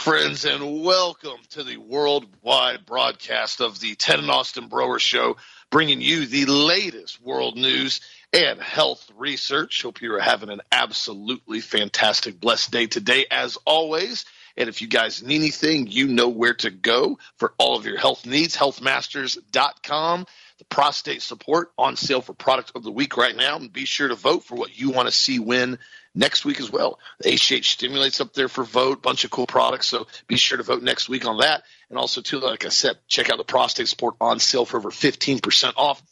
friends, and welcome to the worldwide broadcast of the Ted and Austin Broer Show, bringing you the latest world news and health research. Hope you are having an absolutely fantastic, blessed day today, as always. And if you guys need anything, you know where to go for all of your health needs. Healthmasters.com. The prostate support on sale for product of the week right now. And be sure to vote for what you want to see win next week as well. The stimulates up there for vote, bunch of cool products. So be sure to vote next week on that. And also, too, like I said, check out the prostate support on sale for over 15% off.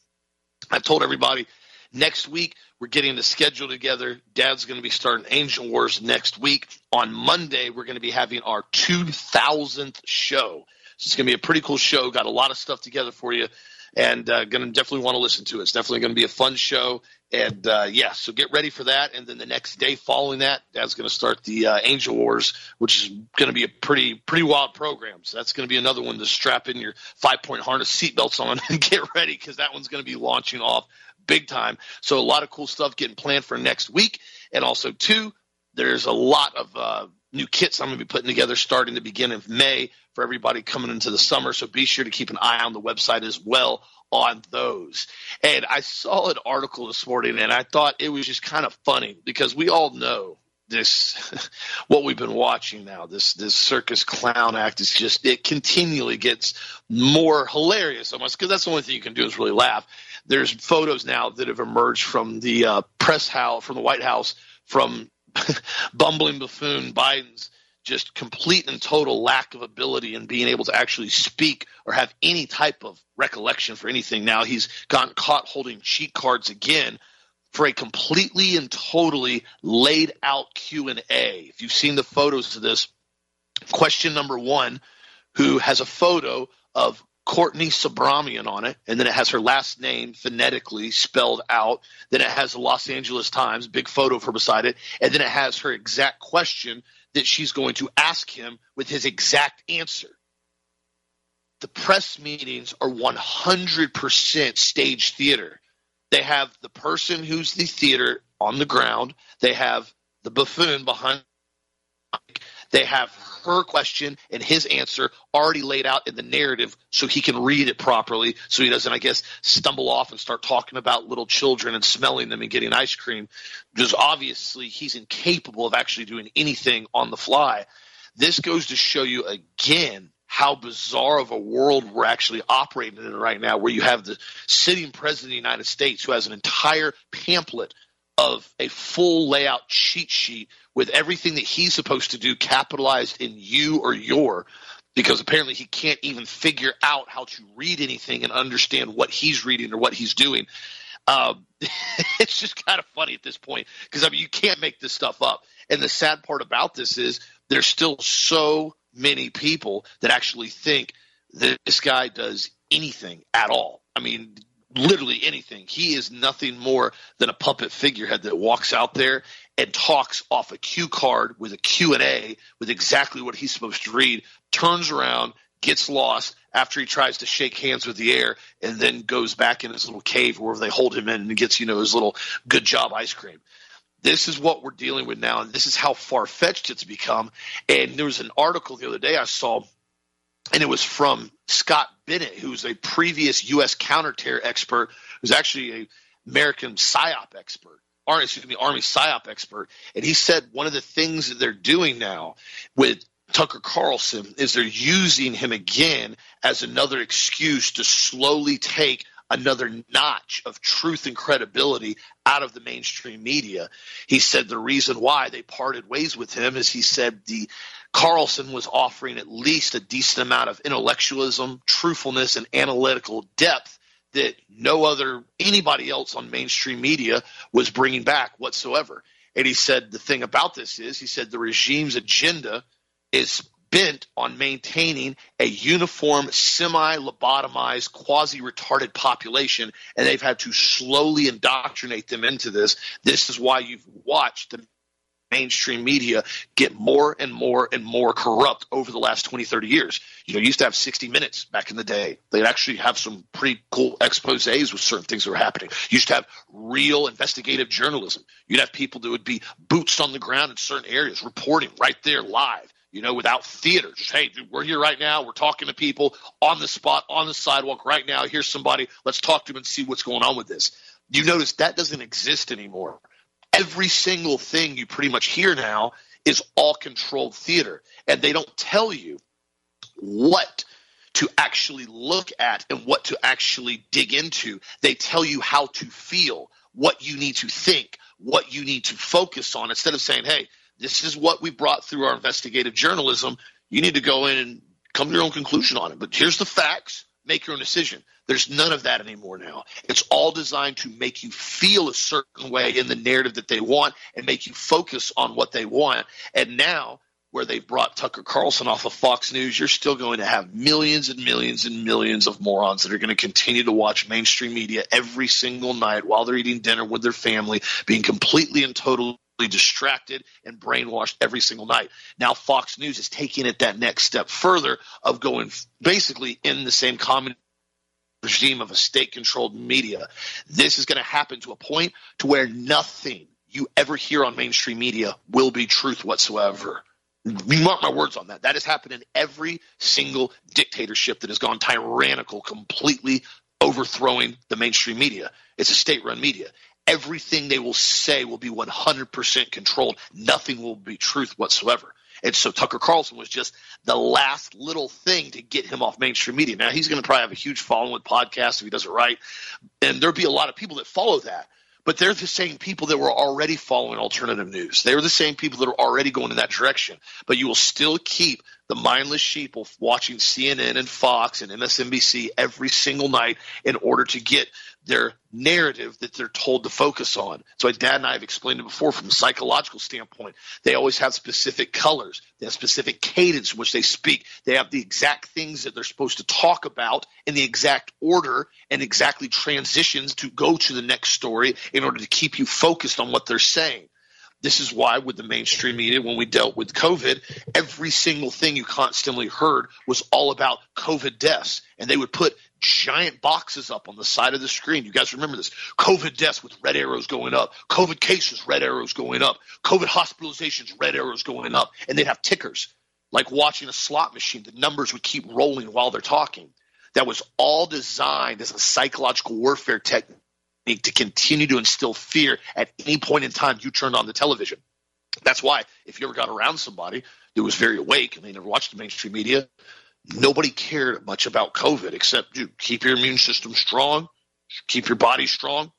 I've told everybody next week we're getting the schedule together. Dad's going to be starting Angel Wars next week. On Monday, we're going to be having our 2000th show. So it's going to be a pretty cool show. Got a lot of stuff together for you and uh, going to definitely want to listen to it. It's definitely going to be a fun show. And uh, yeah, so get ready for that. And then the next day following that, Dad's going to start the uh, Angel Wars, which is going to be a pretty pretty wild program. So that's going to be another one to strap in your five point harness seatbelts on and get ready because that one's going to be launching off big time. So a lot of cool stuff getting planned for next week. And also, two, there's a lot of uh, new kits I'm going to be putting together starting the beginning of May for everybody coming into the summer. So be sure to keep an eye on the website as well on those. And I saw an article this morning and I thought it was just kind of funny because we all know this what we've been watching now this this circus clown act is just it continually gets more hilarious almost because that's the only thing you can do is really laugh there's photos now that have emerged from the uh, press house from the white house from bumbling buffoon biden's just complete and total lack of ability in being able to actually speak or have any type of recollection for anything. Now he's gotten caught holding cheat cards again for a completely and totally laid out Q&A. If you've seen the photos of this, question number 1 who has a photo of Courtney Subramanian on it, and then it has her last name phonetically spelled out. Then it has the Los Angeles Times, big photo of her beside it, and then it has her exact question that she's going to ask him with his exact answer. The press meetings are 100% stage theater. They have the person who's the theater on the ground, they have the buffoon behind, they have her question and his answer already laid out in the narrative so he can read it properly so he doesn't, I guess, stumble off and start talking about little children and smelling them and getting ice cream. Because obviously he's incapable of actually doing anything on the fly. This goes to show you again how bizarre of a world we're actually operating in right now, where you have the sitting president of the United States who has an entire pamphlet of a full layout cheat sheet with everything that he's supposed to do capitalized in you or your because apparently he can't even figure out how to read anything and understand what he's reading or what he's doing. Um, it's just kind of funny at this point because I mean you can't make this stuff up. And the sad part about this is there's still so many people that actually think that this guy does anything at all. I mean, literally anything. He is nothing more than a puppet figurehead that walks out there and talks off a cue card with a Q&A with exactly what he's supposed to read, turns around, gets lost after he tries to shake hands with the air and then goes back in his little cave wherever they hold him in and gets, you know, his little good job ice cream. This is what we're dealing with now, and this is how far fetched it's become. And there was an article the other day I saw and it was from Scott Bennett, who's a previous U.S. counterterror expert, who's actually a American psyop expert, or excuse me, Army psyop expert, and he said one of the things that they're doing now with Tucker Carlson is they're using him again as another excuse to slowly take another notch of truth and credibility out of the mainstream media. He said the reason why they parted ways with him is he said the Carlson was offering at least a decent amount of intellectualism, truthfulness, and analytical depth that no other anybody else on mainstream media was bringing back whatsoever. And he said the thing about this is he said the regime's agenda is bent on maintaining a uniform, semi lobotomized, quasi retarded population, and they've had to slowly indoctrinate them into this. This is why you've watched the mainstream media get more and more and more corrupt over the last 20, 30 years. You know, you used to have 60 Minutes back in the day. They'd actually have some pretty cool exposes with certain things that were happening. You used to have real investigative journalism. You'd have people that would be boots on the ground in certain areas, reporting right there live. you know, without theater. Just, hey, dude, we're here right now. We're talking to people on the spot, on the sidewalk right now. Here's somebody. Let's talk to them and see what's going on with this. You notice that doesn't exist anymore. Every single thing you pretty much hear now is all controlled theater. And they don't tell you what to actually look at and what to actually dig into. They tell you how to feel, what you need to think, what you need to focus on, instead of saying, hey, this is what we brought through our investigative journalism. You need to go in and come to your own conclusion on it. But here's the facts. Make your own decision. There's none of that anymore now. It's all designed to make you feel a certain way in the narrative that they want and make you focus on what they want. And now, where they've brought Tucker Carlson off of Fox News, you're still going to have millions and millions and millions of morons that are going to continue to watch mainstream media every single night while they're eating dinner with their family, being completely and totally distracted and brainwashed every single night. Now Fox News is taking it that next step further of going basically in the same common regime of a state controlled media. This is going to happen to a point to where nothing you ever hear on mainstream media will be truth whatsoever. Mark my words on that. That has happened in every single dictatorship that has gone tyrannical, completely overthrowing the mainstream media. It's a state run media everything they will say will be 100% controlled. Nothing will be truth whatsoever. And so Tucker Carlson was just the last little thing to get him off mainstream media. Now he's going to probably have a huge following with podcasts if he does it right. And there'll be a lot of people that follow that. But they're the same people that were already following alternative news. They're the same people that are already going in that direction. But you will still keep the mindless sheep watching CNN and Fox and MSNBC every single night in order to get their narrative that they're told to focus on. So, Dad and I have explained it before from a psychological standpoint. They always have specific colors, they have specific cadence in which they speak. They have the exact things that they're supposed to talk about in the exact order and exactly transitions to go to the next story in order to keep you focused on what they're saying. This is why, with the mainstream media, when we dealt with COVID, every single thing you constantly heard was all about COVID deaths. And they would put giant boxes up on the side of the screen. You guys remember this? COVID deaths with red arrows going up, COVID cases, red arrows going up, COVID hospitalizations, red arrows going up, and they'd have tickers like watching a slot machine. The numbers would keep rolling while they're talking. That was all designed as a psychological warfare technique to continue to instill fear at any point in time you turned on the television. That's why if you ever got around somebody that was very awake and they never watched the mainstream media, nobody cared much about COVID except dude, keep your immune system strong, keep your body strong,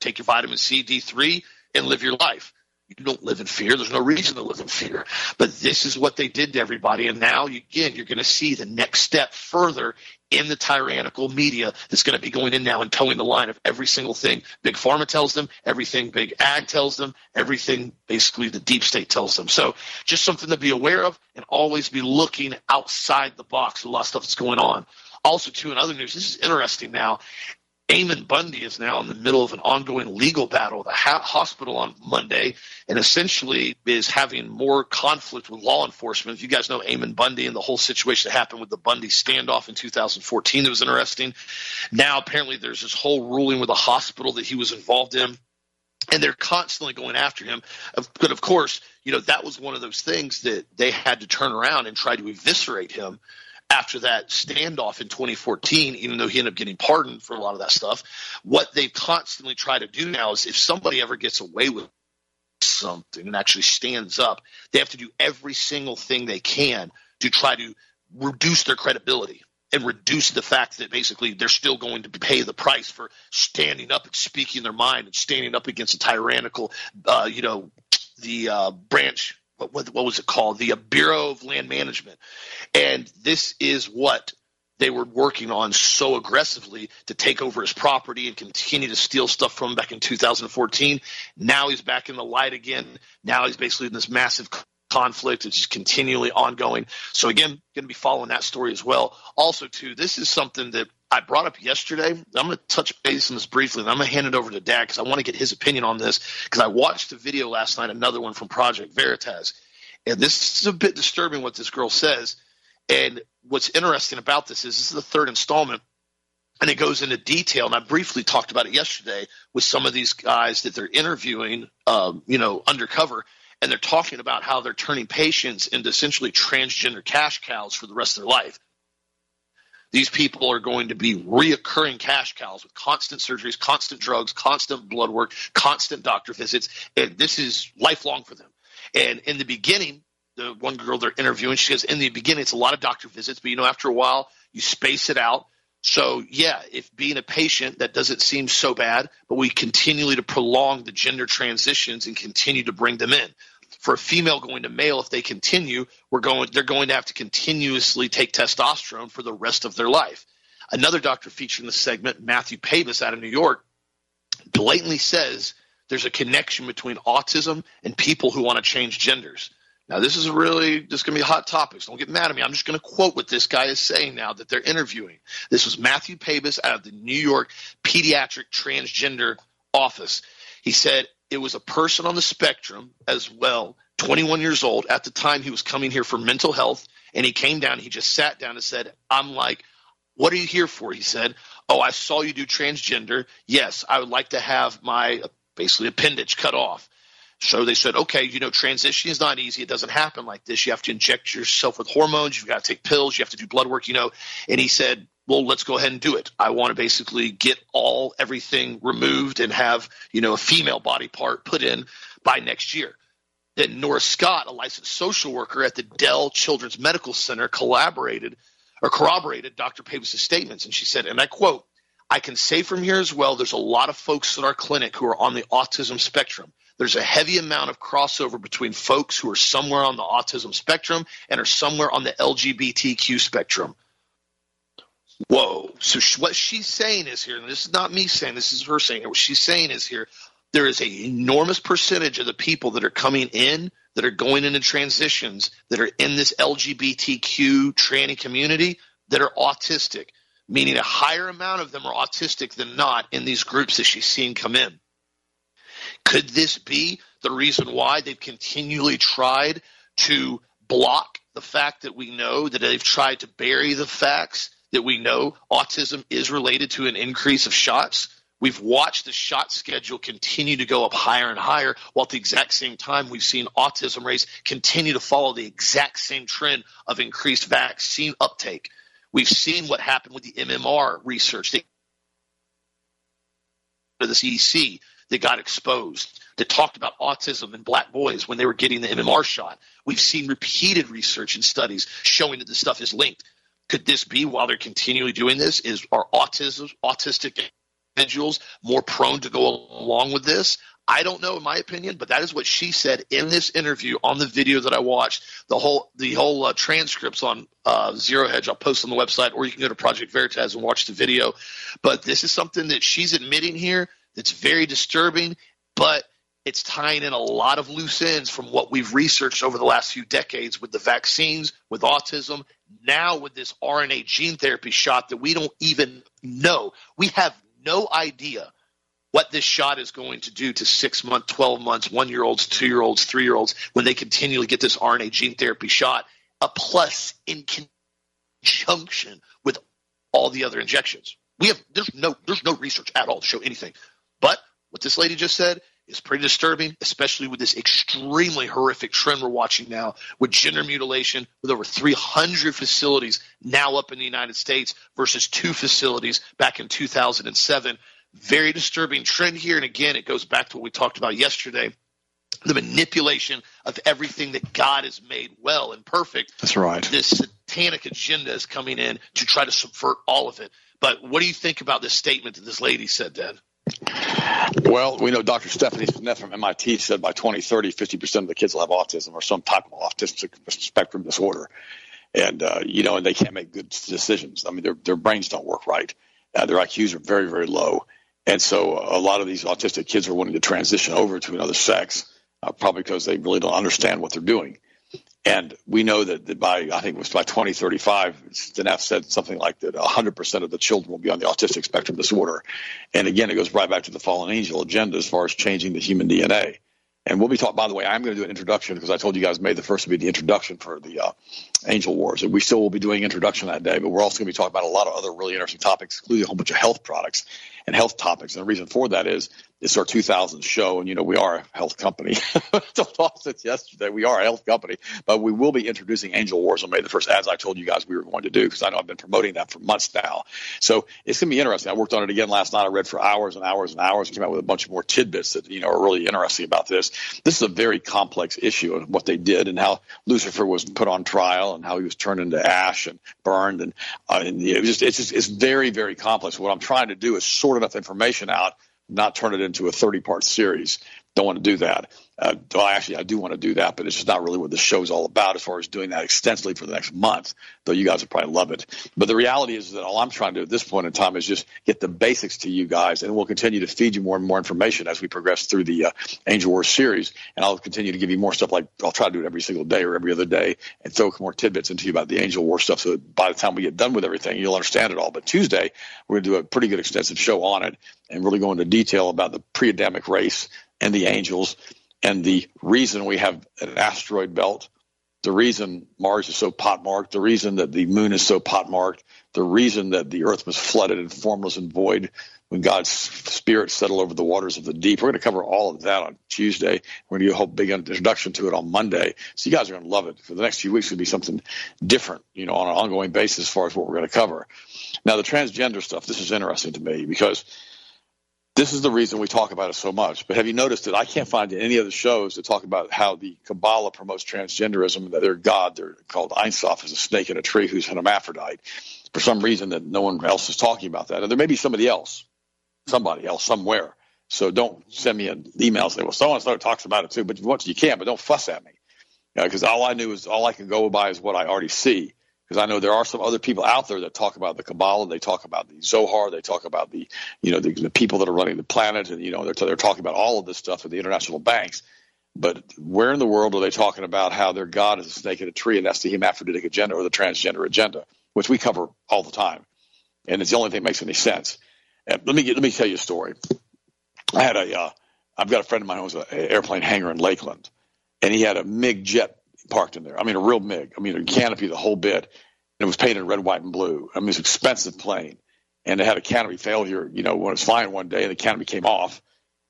take your vitamin C, D3, and live your life. You don't live in fear. There's no reason to live in fear. But this is what they did to everybody. And now, again, you're going to see the next step further in the tyrannical media that's going to be going in now and towing the line of every single thing Big Pharma tells them, everything Big Ag tells them, everything basically the deep state tells them. So just something to be aware of and always be looking outside the box. A lot of stuff that's going on. Also, too, in other news, this is interesting now. Ammon Bundy is now in the middle of an ongoing legal battle at the ha- hospital on Monday and essentially is having more conflict with law enforcement. If you guys know Ammon Bundy and the whole situation that happened with the Bundy standoff in 2014 that was interesting. Now, apparently, there's this whole ruling with a hospital that he was involved in and they're constantly going after him. But of course, you know that was one of those things that they had to turn around and try to eviscerate him after that standoff in 2014, even though he ended up getting pardoned for a lot of that stuff. What they constantly try to do now is if somebody ever gets away with something and actually stands up, they have to do every single thing they can to try to reduce their credibility and reduce the fact that basically they're still going to pay the price for standing up and speaking their mind and standing up against a tyrannical, uh, you know, the uh, branch what, what was it called? The Bureau of Land Management. And this is what they were working on so aggressively to take over his property and continue to steal stuff from him back in 2014. Now he's back in the light again. Now he's basically in this massive conflict. It's continually ongoing. So again, going to be following that story as well. Also, too, this is something that I brought up yesterday. I'm going to touch base on this briefly, and I'm going to hand it over to Dad because I want to get his opinion on this. Because I watched a video last night, another one from Project Veritas, and this is a bit disturbing what this girl says. And what's interesting about this is this is the third installment, and it goes into detail. And I briefly talked about it yesterday with some of these guys that they're interviewing, um, you know, undercover and they're talking about how they're turning patients into essentially transgender cash cows for the rest of their life. These people are going to be reoccurring cash cows with constant surgeries, constant drugs, constant blood work, constant doctor visits, and this is lifelong for them. And in the beginning, the one girl they're interviewing, she says, in the beginning, it's a lot of doctor visits, but you know, after a while, you space it out. So, yeah, if being a patient, that doesn't seem so bad, but we continually to prolong the gender transitions and continue to bring them in for a female going to male, if they continue, we're going they're going to have to continuously take testosterone for the rest of their life. Another doctor featured in the segment, Matthew Pavis out of New York, blatantly says there's a connection between autism and people who want to change genders. Now, this is really just going to be a hot topics. Don't get mad at me. I'm just going to quote what this guy is saying now that they're interviewing. This was Matthew Pavis out of the New York Pediatric Transgender Office. He said, it was a person on the spectrum as well, 21 years old. At the time, he was coming here for mental health, and he came down. He just sat down and said, I'm like, what are you here for? He said, Oh, I saw you do transgender. Yes, I would like to have my basically appendage cut off. So they said, okay, you know, transition is not easy. It doesn't happen like this. You have to inject yourself with hormones. You've got to take pills. You have to do blood work, you know. And he said, well, let's go ahead and do it. I want to basically get all everything removed and have, you know, a female body part put in by next year. Then Nora Scott, a licensed social worker at the Dell Children's Medical Center, collaborated or corroborated Dr. Pavis' statements. And she said, and I quote, I can say from here as well, there's a lot of folks in our clinic who are on the autism spectrum. There's a heavy amount of crossover between folks who are somewhere on the autism spectrum and are somewhere on the LGBTQ spectrum. Whoa. So she, what she's saying is here, and this is not me saying, this is her saying, what she's saying is here, there is an enormous percentage of the people that are coming in that are going into transitions that are in this LGBTQ tranny community that are autistic, meaning a higher amount of them are autistic than not in these groups that she's seeing come in. Could this be the reason why they've continually tried to block the fact that we know that they've tried to bury the facts that we know autism is related to an increase of shots. We've watched the shot schedule continue to go up higher and higher, while at the exact same time, we've seen autism rates continue to follow the exact same trend of increased vaccine uptake. We've seen what happened with the MMR research, the, CDC that got exposed that talked about autism in black boys when they were getting the MMR shot. We've seen repeated research and studies showing that this stuff is linked. Could this be while they're continually doing this? Is are autism autistic individuals more prone to go along with this? I don't know, in my opinion, but that is what she said in this interview on the video that I watched. The whole the whole uh, transcripts on uh, Zero Hedge. I'll post on the website, or you can go to Project Veritas and watch the video. But this is something that she's admitting here that's very disturbing, but it's tying in a lot of loose ends from what we've researched over the last few decades with the vaccines, with autism, now with this RNA gene therapy shot that we don't even know. We have no idea what this shot is going to do to six month, 12 months, one year olds, two year olds, three year olds when they continually get this RNA gene therapy shot, a plus in conjunction with all the other injections. We have there's no there's no research at all to show anything. But what this lady just said is pretty disturbing, especially with this extremely horrific trend we're watching now with gender mutilation, with over 300 facilities now up in the United States versus two facilities back in 2007. Very disturbing trend here. And again, it goes back to what we talked about yesterday the manipulation of everything that God has made well and perfect. That's right. This satanic agenda is coming in to try to subvert all of it. But what do you think about this statement that this lady said, Dan? Well, we know Dr. Stephanie Smith from MIT said by 2030, 50% of the kids will have autism or some type of autistic spectrum disorder. And, uh, you know, and they can't make good decisions. I mean, their, their brains don't work right. Uh, their IQs are very, very low. And so a lot of these autistic kids are wanting to transition over to another sex, uh, probably because they really don't understand what they're doing. And we know that, by, I think it was by 2035, Seneff said something like that 100% of the children will be on the autistic spectrum disorder. And again, it goes right back to the fallen angel agenda as far as changing the human DNA. And we'll be talking, by the way, I'm going to do an introduction because I told you guys May the 1st will be the introduction for the uh, Angel Wars. And we still will be doing introduction that day, but we're also going to be talking about a lot of other really interesting topics, including a whole bunch of health products and health topics. And the reason for that is it's our 2000 show, and you know we are a health company. Told Austin yesterday we are a health company, but we will be introducing Angel Wars on May the first, as I told you guys we were going to do, because I know I've been promoting that for months now. So it's going to be interesting. I worked on it again last night. I read for hours and hours and hours. And came out with a bunch of more tidbits that you know are really interesting about this. This is a very complex issue of what they did and how Lucifer was put on trial and how he was turned into ash and burned, and, uh, and just it's just it's very very complex. What I'm trying to do is sort enough information out not turn it into a 30 part series. Don't want to do that. Uh, well, actually, I do want to do that, but it's just not really what the show's all about as far as doing that extensively for the next month, though you guys will probably love it. But the reality is that all I'm trying to do at this point in time is just get the basics to you guys, and we'll continue to feed you more and more information as we progress through the uh, Angel Wars series. And I'll continue to give you more stuff like I'll try to do it every single day or every other day and throw more tidbits into you about the Angel War stuff so that by the time we get done with everything, you'll understand it all. But Tuesday, we're going to do a pretty good extensive show on it and really go into detail about the pre Adamic race and the angels and the reason we have an asteroid belt, the reason Mars is so potmarked, the reason that the moon is so potmarked, the reason that the earth was flooded and formless and void when God's spirit settled over the waters of the deep. We're going to cover all of that on Tuesday. We're going to do a whole big introduction to it on Monday. So you guys are going to love it. For the next few weeks, it'll be something different, you know, on an ongoing basis as far as what we're going to cover. Now, the transgender stuff, this is interesting to me because – this is the reason we talk about it so much. But have you noticed that I can't find any other shows that talk about how the Kabbalah promotes transgenderism, that their god, they're called Ein Sof, is a snake in a tree who's an hermaphrodite. For some reason that no one else is talking about that. And there may be somebody else, somebody else somewhere. So don't send me an email saying, well, so and so talks about it too. But once you can, but don't fuss at me. Because you know, all I knew is all I can go by is what I already see because I know there are some other people out there that talk about the Kabbalah, they talk about the Zohar, they talk about the you know the, the people that are running the planet, and you know they're they're talking about all of this stuff at the international banks. But where in the world are they talking about how their God is a snake in a tree, and that's the hermaphroditic agenda or the transgender agenda, which we cover all the time, and it's the only thing that makes any sense. And let me get, let me tell you a story. I had a uh, I've got a friend of mine who owns an airplane hangar in Lakeland, and he had a MiG jet parked in there. I mean, a real MiG. I mean, a canopy, the whole bit. And it was painted red, white, and blue. I mean, it's an expensive plane. And it had a canopy failure, you know, when it was flying one day and the canopy came off.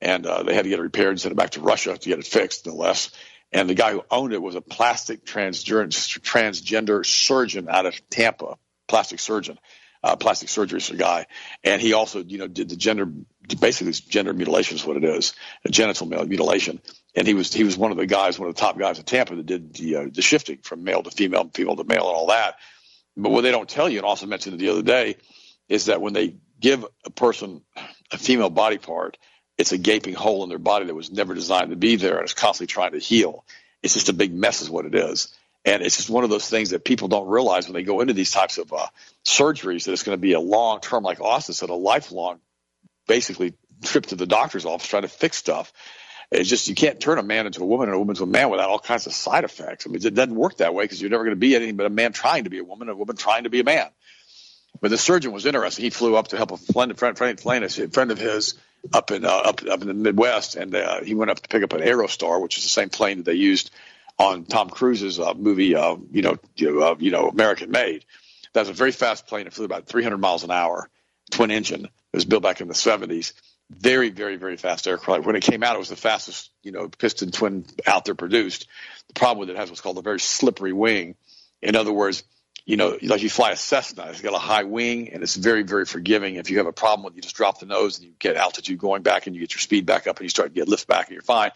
And uh, they had to get it repaired and send it back to Russia to get it fixed, no less. And the guy who owned it was a plastic transgender, transgender surgeon out of Tampa, plastic surgeon, uh, plastic surgery guy. And he also, you know, did the gender, basically gender mutilation is what it is, a genital mutilation and he was he was one of the guys, one of the top guys in Tampa that did the uh, the shifting from male to female, female to male, and all that. But what they don't tell you, and also mentioned it the other day, is that when they give a person a female body part, it's a gaping hole in their body that was never designed to be there, and it's constantly trying to heal. It's just a big mess, is what it is. And it's just one of those things that people don't realize when they go into these types of uh, surgeries that it's going to be a long term, like Austin said, a lifelong, basically trip to the doctor's office trying to fix stuff. It's just you can't turn a man into a woman and a woman into a man without all kinds of side effects. I mean, it doesn't work that way because you're never going to be anything but a man trying to be a woman, a woman trying to be a man. But the surgeon was interesting. He flew up to help a friend, friend, friend, friend of his up in uh, up up in the Midwest, and uh, he went up to pick up an Aerostar, which is the same plane that they used on Tom Cruise's uh, movie, uh, you know, uh, you know, American Made. That's a very fast plane. It flew about 300 miles an hour, twin engine. It was built back in the 70s very, very, very fast aircraft. When it came out, it was the fastest, you know, piston twin out there produced. The problem with it has what's called a very slippery wing. In other words, you know, like you fly a Cessna, it's got a high wing and it's very, very forgiving. If you have a problem with, it, you just drop the nose and you get altitude going back and you get your speed back up and you start to get lift back and you're fine.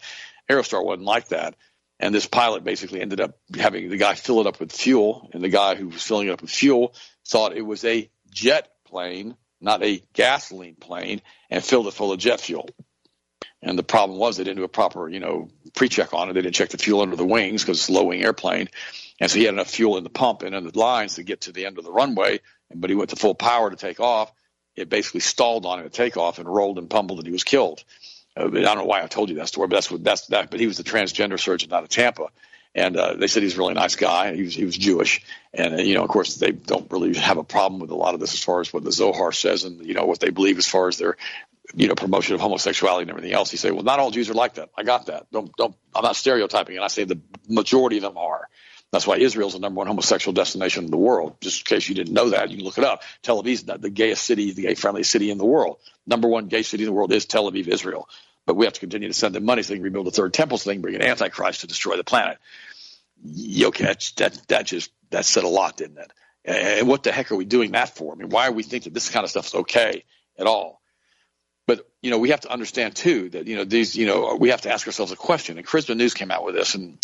Aerostar wasn't like that. And this pilot basically ended up having the guy fill it up with fuel, and the guy who was filling it up with fuel thought it was a jet plane not a gasoline plane, and filled it full of jet fuel. And the problem was they didn't do a proper, you know, pre-check on it. They didn't check the fuel under the wings because it's a low-wing airplane. And so he had enough fuel in the pump and in the lines to get to the end of the runway. But he went to full power to take off. It basically stalled on him to take off and rolled and pummeled, and he was killed. I don't know why I told you that story, but that's that's that. But he was a transgender surgeon out of Tampa, and uh, they said he's a really nice guy. He was he was Jewish, and uh, you know, of course, they don't really have a problem with a lot of this as far as what the Zohar says and you know what they believe as far as their you know promotion of homosexuality and everything else. He say, well, not all Jews are like that. I got that. Don't don't. I'm not stereotyping, and I say the majority of them are. That's why Israel's the number one homosexual destination in the world. Just in case you didn't know that, you can look it up. Tel Aviv is the gayest city, the gay friendly city in the world. Number one gay city in the world is Tel Aviv, Israel. But we have to continue to send them money so they can rebuild the third temple so they can bring an antichrist to destroy the planet. Okay, that, that, that just that said a lot, didn't it? And what the heck are we doing that for? I mean, why are we thinking this kind of stuff is okay at all? But you know, we have to understand too that you know these, you know, we have to ask ourselves a question. And Charisma News came out with this, and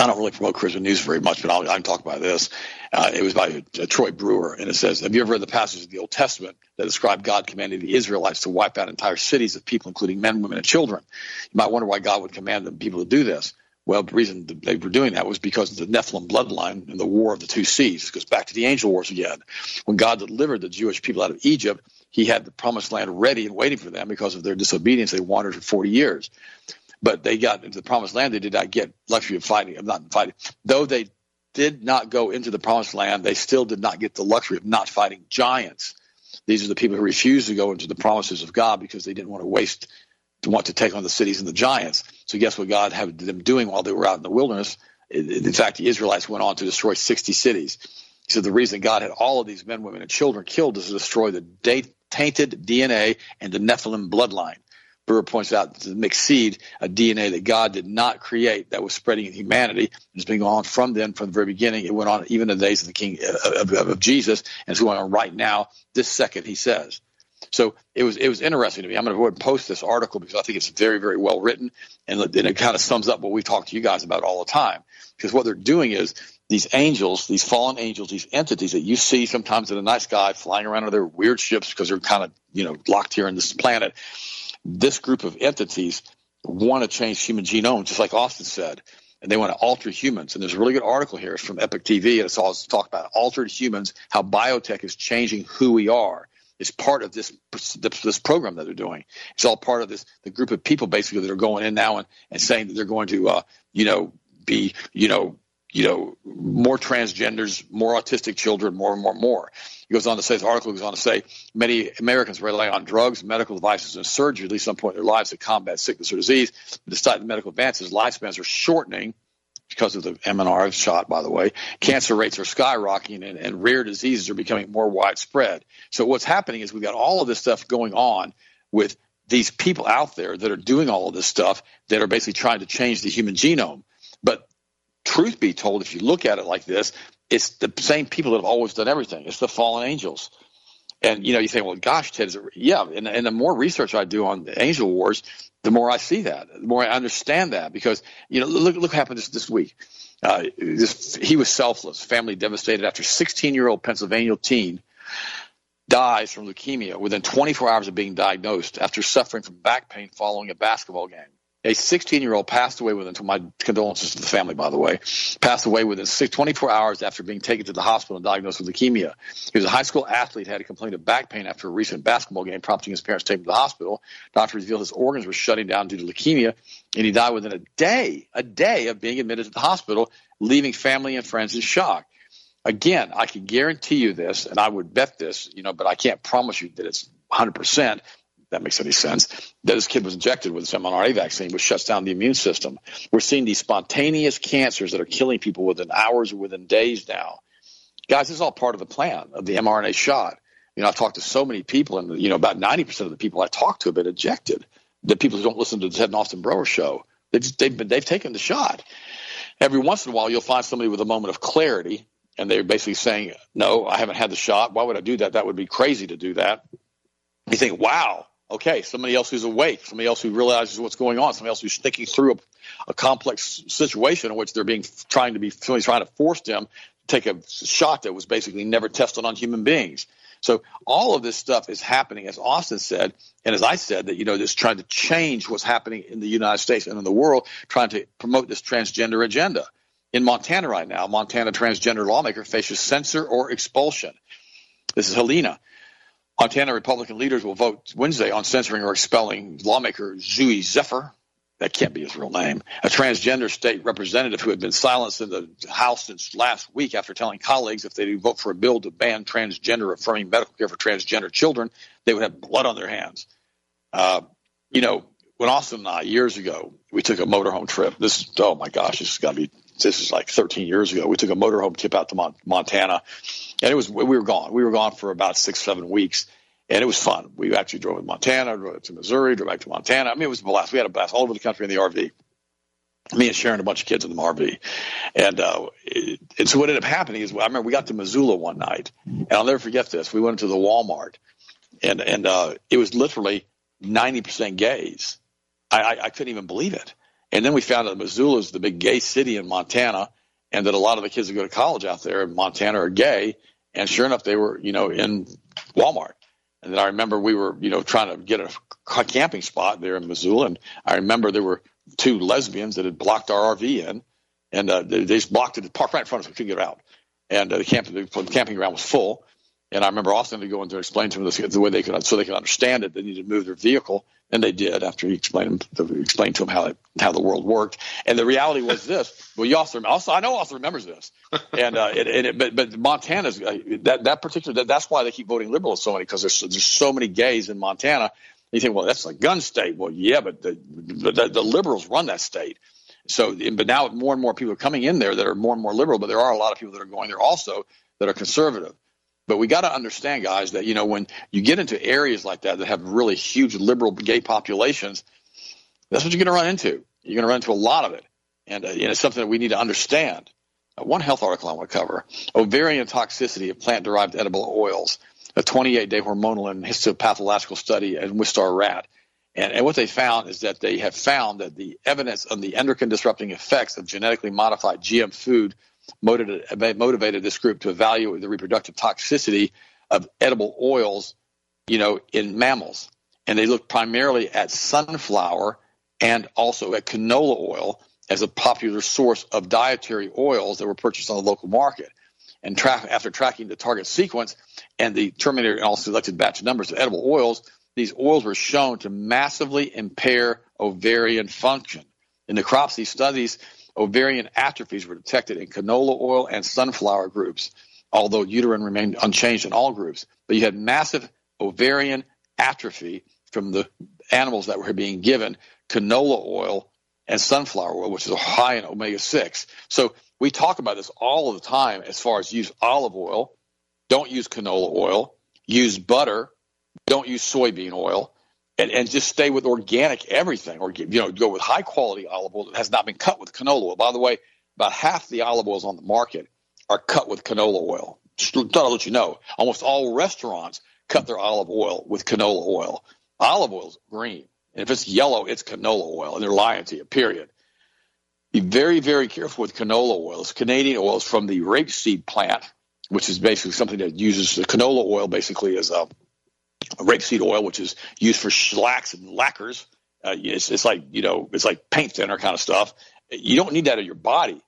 I don't really promote Christian News very much, but I'll, I can talk about this. Uh, it was by uh, Troy Brewer, and it says, "Have you ever read the passages of the Old Testament that describe God commanding the Israelites to wipe out entire cities of people, including men, women, and children?" You might wonder why God would command the people to do this. Well, the reason they were doing that was because of the Nephilim bloodline and the War of the Two Seeds. It goes back to the angel wars again. When God delivered the Jewish people out of Egypt, He had the Promised Land ready and waiting for them because of their disobedience. They wandered for 40 years but they got into the promised land. They did not get luxury of fighting, of not fighting. Though they did not go into the promised land, they still did not get the luxury of not fighting giants. These are the people who refused to go into the promises of God because they didn't want to waste, to want to take on the cities and the giants. So guess what God had them doing while they were out in the wilderness? In fact, the Israelites went on to destroy 60 cities. So the reason God had all of these men, women, and children killed is to destroy the tainted DNA and the Nephilim bloodline. Brewer points out the mixed seed, a DNA that God did not create that was spreading in humanity. It's been going on from then, from the very beginning. It went on even in the days of the King uh, of, of, of Jesus, and it's going on right now, this second. He says. So it was it was interesting to me. I'm going to go ahead and post this article because I think it's very very well written, and, and it kind of sums up what we talk to you guys about all the time. Because what they're doing is these angels, these fallen angels, these entities that you see sometimes in the night sky flying around on their weird ships because they're kind of you know locked here in this planet this group of entities want to change human genome, just like Austin said, and they want to alter humans. And there's a really good article here from EpochTV, and it's all talk about altered humans, how biotech is changing who we are. It's part of this this program that they're doing. It's all part of this the group of people basically that are going in now and, and saying that they're going to uh, you know be you know you know more transgenders, more autistic children, more and more and more. He goes on to say, the article goes on to say, many Americans rely on drugs, medical devices, and surgery at least some point in their lives to combat sickness or disease. But despite the medical advances, lifespans are shortening because of the MMR shot, by the way. Cancer rates are skyrocketing and, and rare diseases are becoming more widespread. So what's happening is we've got all of this stuff going on with these people out there that are doing all of this stuff that are basically trying to change the human genome. But truth be told, if you look at it like this, it's the same people that have always done everything. It's the fallen angels. And you know, you think, well, gosh, Ted, yeah. And, and the more research I do on the angel wars, the more I see that, the more I understand that. Because you know, look, look what happened this, this week. Uh, this, he was selfless, family devastated after 16 year old Pennsylvania teen dies from leukemia within 24 hours of being diagnosed after suffering from back pain following a basketball game a 16 year old passed away within, my condolences to the family, by the way, passed away within 24 hours after being taken to the hospital and diagnosed with leukemia. He was a high school athlete, had a complaint of back pain after a recent basketball game, prompting his parents to take him to the hospital. Doctors revealed his organs were shutting down due to leukemia, and he died within a day, a day of being admitted to the hospital, leaving family and friends in shock. Again, I can guarantee you this, and I would bet this, you know, but I can't promise you that it's 100% that makes any sense. That this kid was injected with this mRNA vaccine, which shuts down the immune system. We're seeing these spontaneous cancers that are killing people within hours or within days now. Guys, this is all part of the plan of the mRNA shot. You know, I've talked to so many people, and you know, about ninety percent of the people I talk to have been injected. The people who don't listen to the Ted and Austin Broer show, they've they've, been, they've taken the shot. Every once in a while, you'll find somebody with a moment of clarity, and they're basically saying, "No, I haven't had the shot. Why would I do that? That would be crazy to do that." You think, "Wow, okay, somebody else who's awake, somebody else who realizes what's going on, somebody else who's thinking through a, a complex situation in which they're being trying to be somebody's trying to force them to take a shot that was basically never tested on human beings. So all of this stuff is happening, as Austin said, and as I said, that you know, just trying to change what's happening in the United States and in the world, trying to promote this transgender agenda. In Montana right now, Montana transgender lawmaker faces censure or expulsion. This is Helena. Montana Republican leaders will vote Wednesday on censoring or expelling lawmaker Zooey Zephyr. That can't be his real name. A transgender state representative who had been silenced in the House since last week after telling colleagues if they vote for a bill to ban transgender affirming medical care for transgender children, they would have blood on their hands. Uh, you know, when Austin and I years ago we took a motorhome trip. This oh my gosh, this has got to be this is like 13 years ago. We took a motorhome trip out to Montana, and it was we were gone. We were gone for about six seven weeks, and it was fun. We actually drove to Montana, drove to Missouri, drove back to Montana. I mean, it was a blast. We had a blast all over the country in the RV. Me and Sharon, a bunch of kids in the RV, and uh, it, and so what ended up happening is I remember we got to Missoula one night, and I'll never forget this. We went to the Walmart, and and uh, it was literally ninety percent gays. I, I, I couldn't even believe it. And then we found out Missoula is the big gay city in Montana, and that a lot of the kids that go to college out there in Montana are gay. And sure enough, they were, you know, in Walmart. And then I remember we were, you know, trying to get a camping spot there in Missoula. And I remember there were two lesbians that had blocked our RV in, and uh, they, just blocked it, parked right in front of us. We couldn't get out. And uh, the, camp, the camping ground was full. And I remember Austin to go in to explain to them the, the way they could, so they could understand it. They needed to move their vehicle, and they did after he explained explained to them how it, how the world worked. And the reality was this. Well, you also also I know also remembers this. And uh, it, it, but but Montana's uh, that that particular that, that's why they keep voting liberal so many because there's there's so many gays in Montana. And you think, well, that's a gun state. Well, yeah, but the, the, the liberals run that state. So, but now more and more people are coming in there that are more and more liberal, but there are a lot of people that are going there also that are conservative. But we got to understand, guys, that you know when you get into areas like that that have really huge liberal gay populations, that's what you're going to run into. You're going to run into a lot of it, and, uh, and it's something that we need to understand. Uh, one health article I want to cover: ovarian toxicity of plant-derived edible oils, a 28-day hormonal and histopathological study in Wistar rat. And, and, what they found is that they have found that the evidence on the endocrine disrupting effects of genetically modified GM food motivated, motivated this group to evaluate the reproductive toxicity of edible oils, you know, in mammals. And they looked primarily at sunflower and also at canola oil as a popular source of dietary oils that were purchased on the local market. And tra- after tracking the target sequence and the terminator and all selected batch numbers of edible oils, these oils were shown to massively impair ovarian function. In the CROPSI studies, ovarian atrophies were detected in canola oil and sunflower groups, although uterine remained unchanged in all groups. But you had massive ovarian atrophy from the animals that were being given canola oil and sunflower oil, which is high in omega 6. So we talk about this all the time as far as use olive oil, don't use canola oil, use butter, don't use soybean oil and, and just stay with organic everything, or you know, go with high quality olive oil that has not been cut with canola oil. By the way, about half the olive oils on the market are cut with canola oil. Just thought I'd let you know. Almost all restaurants cut their olive oil with canola oil. Olive oil's green, and if it's yellow, it's canola oil, and they're lying to you. Period. Be very, very careful with canola oils. Canadian oils from the rapeseed plant, which is basically something that uses the canola oil basically as a um, rapeseed oil, which is used for slacks and lacquers. Uh, it's, it's like you know, it's like paint thinner kind of stuff. You don't need that in your body,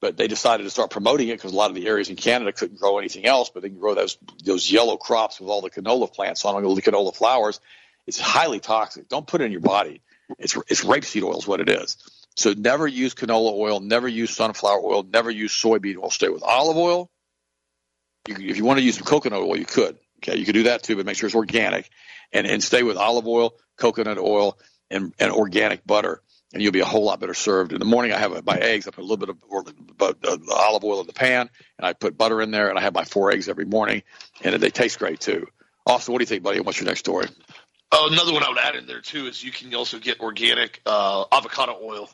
but they decided to start promoting it because a lot of the areas in Canada couldn't grow anything else, but they can grow those those yellow crops with all the canola plants on all the canola flowers. It's highly toxic. Don't put it in your body. It's it's rapeseed oil is what it is. So never use canola oil, never use sunflower oil, never use soybean oil. Stay with olive oil. You, if you want to use some coconut oil, you could. Okay, you can do that too, but make sure it's organic, and and stay with olive oil, coconut oil, and, and organic butter, and you'll be a whole lot better served. In the morning, I have my eggs. I put a little bit of uh, olive oil in the pan, and I put butter in there, and I have my four eggs every morning, and they taste great too. Austin, what do you think, buddy? What's your next story? Oh, another one I would add in there too is you can also get organic uh, avocado oil.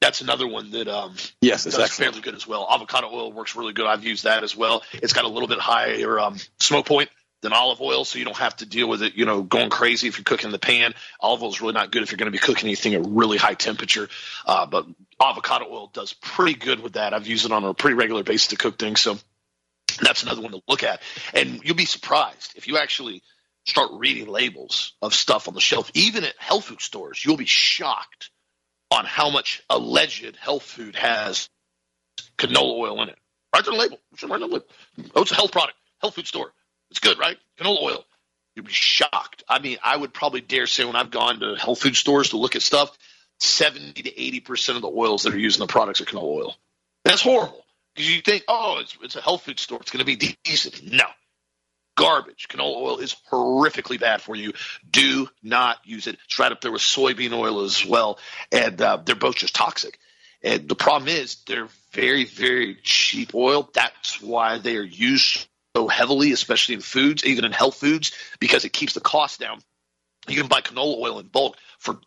That's another one that um, yes, it's does fairly good as well. Avocado oil works really good. I've used that as well. It's got a little bit higher um, smoke point than olive oil, so you don't have to deal with it, you know, going crazy if you're cooking in the pan. Olive oil is really not good if you're going to be cooking anything at really high temperature. Uh, but avocado oil does pretty good with that. I've used it on a pretty regular basis to cook things, so that's another one to look at. And you'll be surprised if you actually start reading labels of stuff on the shelf, even at health food stores. You'll be shocked on how much alleged health food has canola oil in it. Right there on the label. Right on the label. Oh, it's a health product. Health food store. It's good, right? Canola oil. You'd be shocked. I mean, I would probably dare say when I've gone to health food stores to look at stuff, 70 to 80% of the oils that are used in the products are canola oil. That's horrible because you think, oh, it's, it's a health food store. It's going to be decent. No. Garbage. Canola oil is horrifically bad for you. Do not use it. It's right up there with soybean oil as well. And uh, they're both just toxic. And the problem is they're very, very cheap oil. That's why they are used heavily, especially in foods, even in health foods, because it keeps the cost down. You can buy canola oil in bulk for,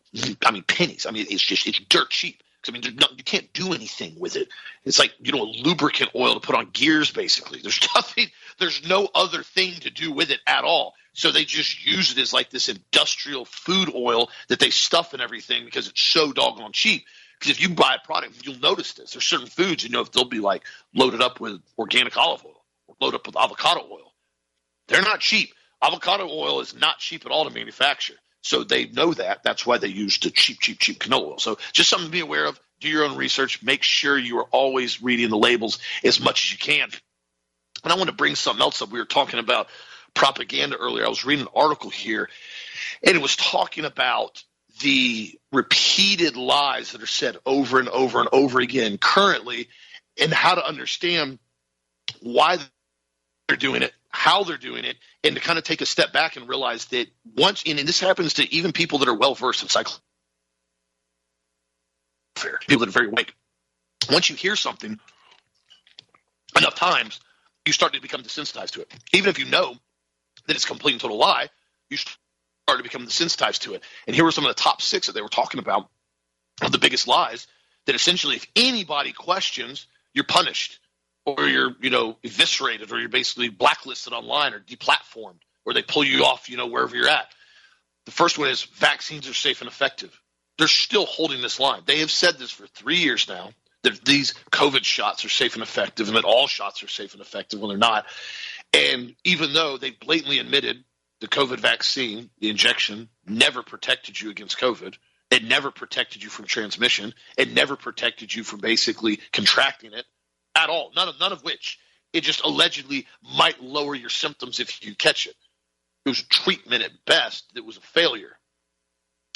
I mean, pennies. I mean, it's just it's dirt cheap. I mean, you can't do anything with it. It's like you know, a lubricant oil to put on gears. Basically, there's nothing. There's no other thing to do with it at all. So they just use it as like this industrial food oil that they stuff in everything because it's so doggone cheap. Because if you buy a product, you'll notice this. There's certain foods, you know, if they'll be like loaded up with organic olive oil or loaded up with avocado oil. They're not cheap. Avocado oil is not cheap at all to manufacture. So they know that. That's why they use the cheap, cheap, cheap canola oil. So just something to be aware of. Do your own research. Make sure you are always reading the labels as much as you can. And I want to bring something else up. We were talking about propaganda earlier. I was reading an article here, and it was talking about the repeated lies that are said over and over and over again currently and how to understand why they're doing it, how they're doing it, and to kind of take a step back and realize that once, and this happens to even people that are well versed in psychology, people that are very awake. Once you hear something enough times, you start to become desensitized to it. Even if you know that it's complete and total lie, you start to become desensitized to it. And here were some of the top six that they were talking about of the biggest lies that essentially, if anybody questions, you're punished or you're, you know, eviscerated or you're basically blacklisted online or deplatformed or they pull you off, you know, wherever you're at. The first one is vaccines are safe and effective. They're still holding this line. They have said this for three years now that these COVID shots are safe and effective and that all shots are safe and effective when they're not. And even though they blatantly admitted the COVID vaccine, the injection, never protected you against COVID, it never protected you from transmission, it never protected you from basically contracting it at all. None of none of which it just allegedly might lower your symptoms if you catch it. It was treatment at best that was a failure.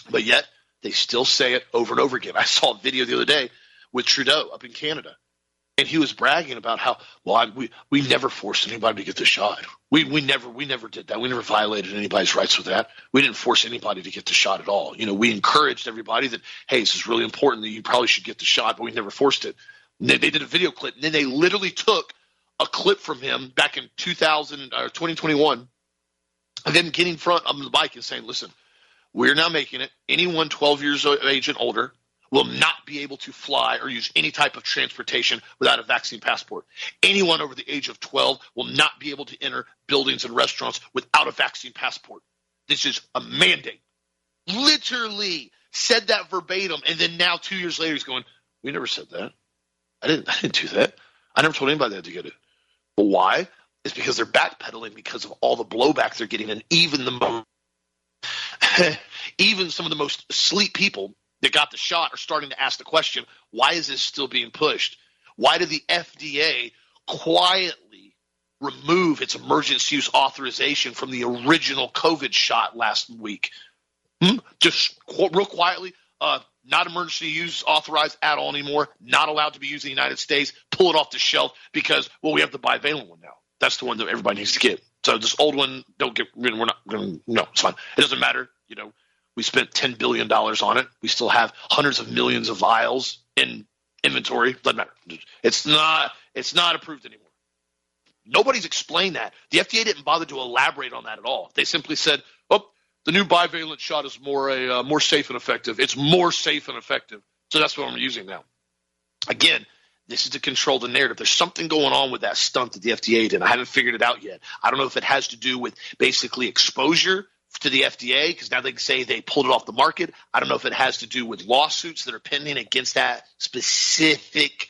But yet they still say it over and over again. I saw a video the other day with Trudeau up in Canada and he was bragging about how well I, we we never forced anybody to get the shot. We we never we never did that. We never violated anybody's rights with that. We didn't force anybody to get the shot at all. You know, we encouraged everybody that hey, this is really important that you probably should get the shot, but we never forced it. They, they, did a video clip, and then they literally took a clip from him back in 2000 or uh, 2021, and then getting front on the bike and saying, "Listen, we're now making it anyone 12 years of age and older." will not be able to fly or use any type of transportation without a vaccine passport. Anyone over the age of 12 will not be able to enter buildings and restaurants without a vaccine passport. This is a mandate. Literally said that verbatim. And then now, two years later, he's going, We never said that. I didn't, I didn't do that. I never told anybody that to get it. But why? It's because they're backpedaling because of all the blowback they're getting. And even the even some of the most sleep people that got the shot are starting to ask the question why is this still being pushed? Why did the FDA quietly remove its emergency use authorization from the original COVID shot last week? Hmm? Just real quietly, uh, not emergency use authorized at all anymore, not allowed to be used in the United States, pull it off the shelf because, well, we have the bivalent one now. That's the one that everybody needs to get. So this old one, don't get, we're not going to, no, it's fine. It doesn't matter. You know, we spent $10 billion on it. We still have hundreds of millions of vials in inventory. Doesn't matter. It's not, it's not approved anymore. Nobody's explained that. The FDA didn't bother to elaborate on that at all. They simply said, the new bivalent shot is more a uh, more safe and effective. It's more safe and effective. So that's what I'm using now. Again, this is to control the narrative. There's something going on with that stunt that the FDA did. I haven't figured it out yet. I don't know if it has to do with basically exposure to the FDA because now they say they pulled it off the market. I don't know if it has to do with lawsuits that are pending against that specific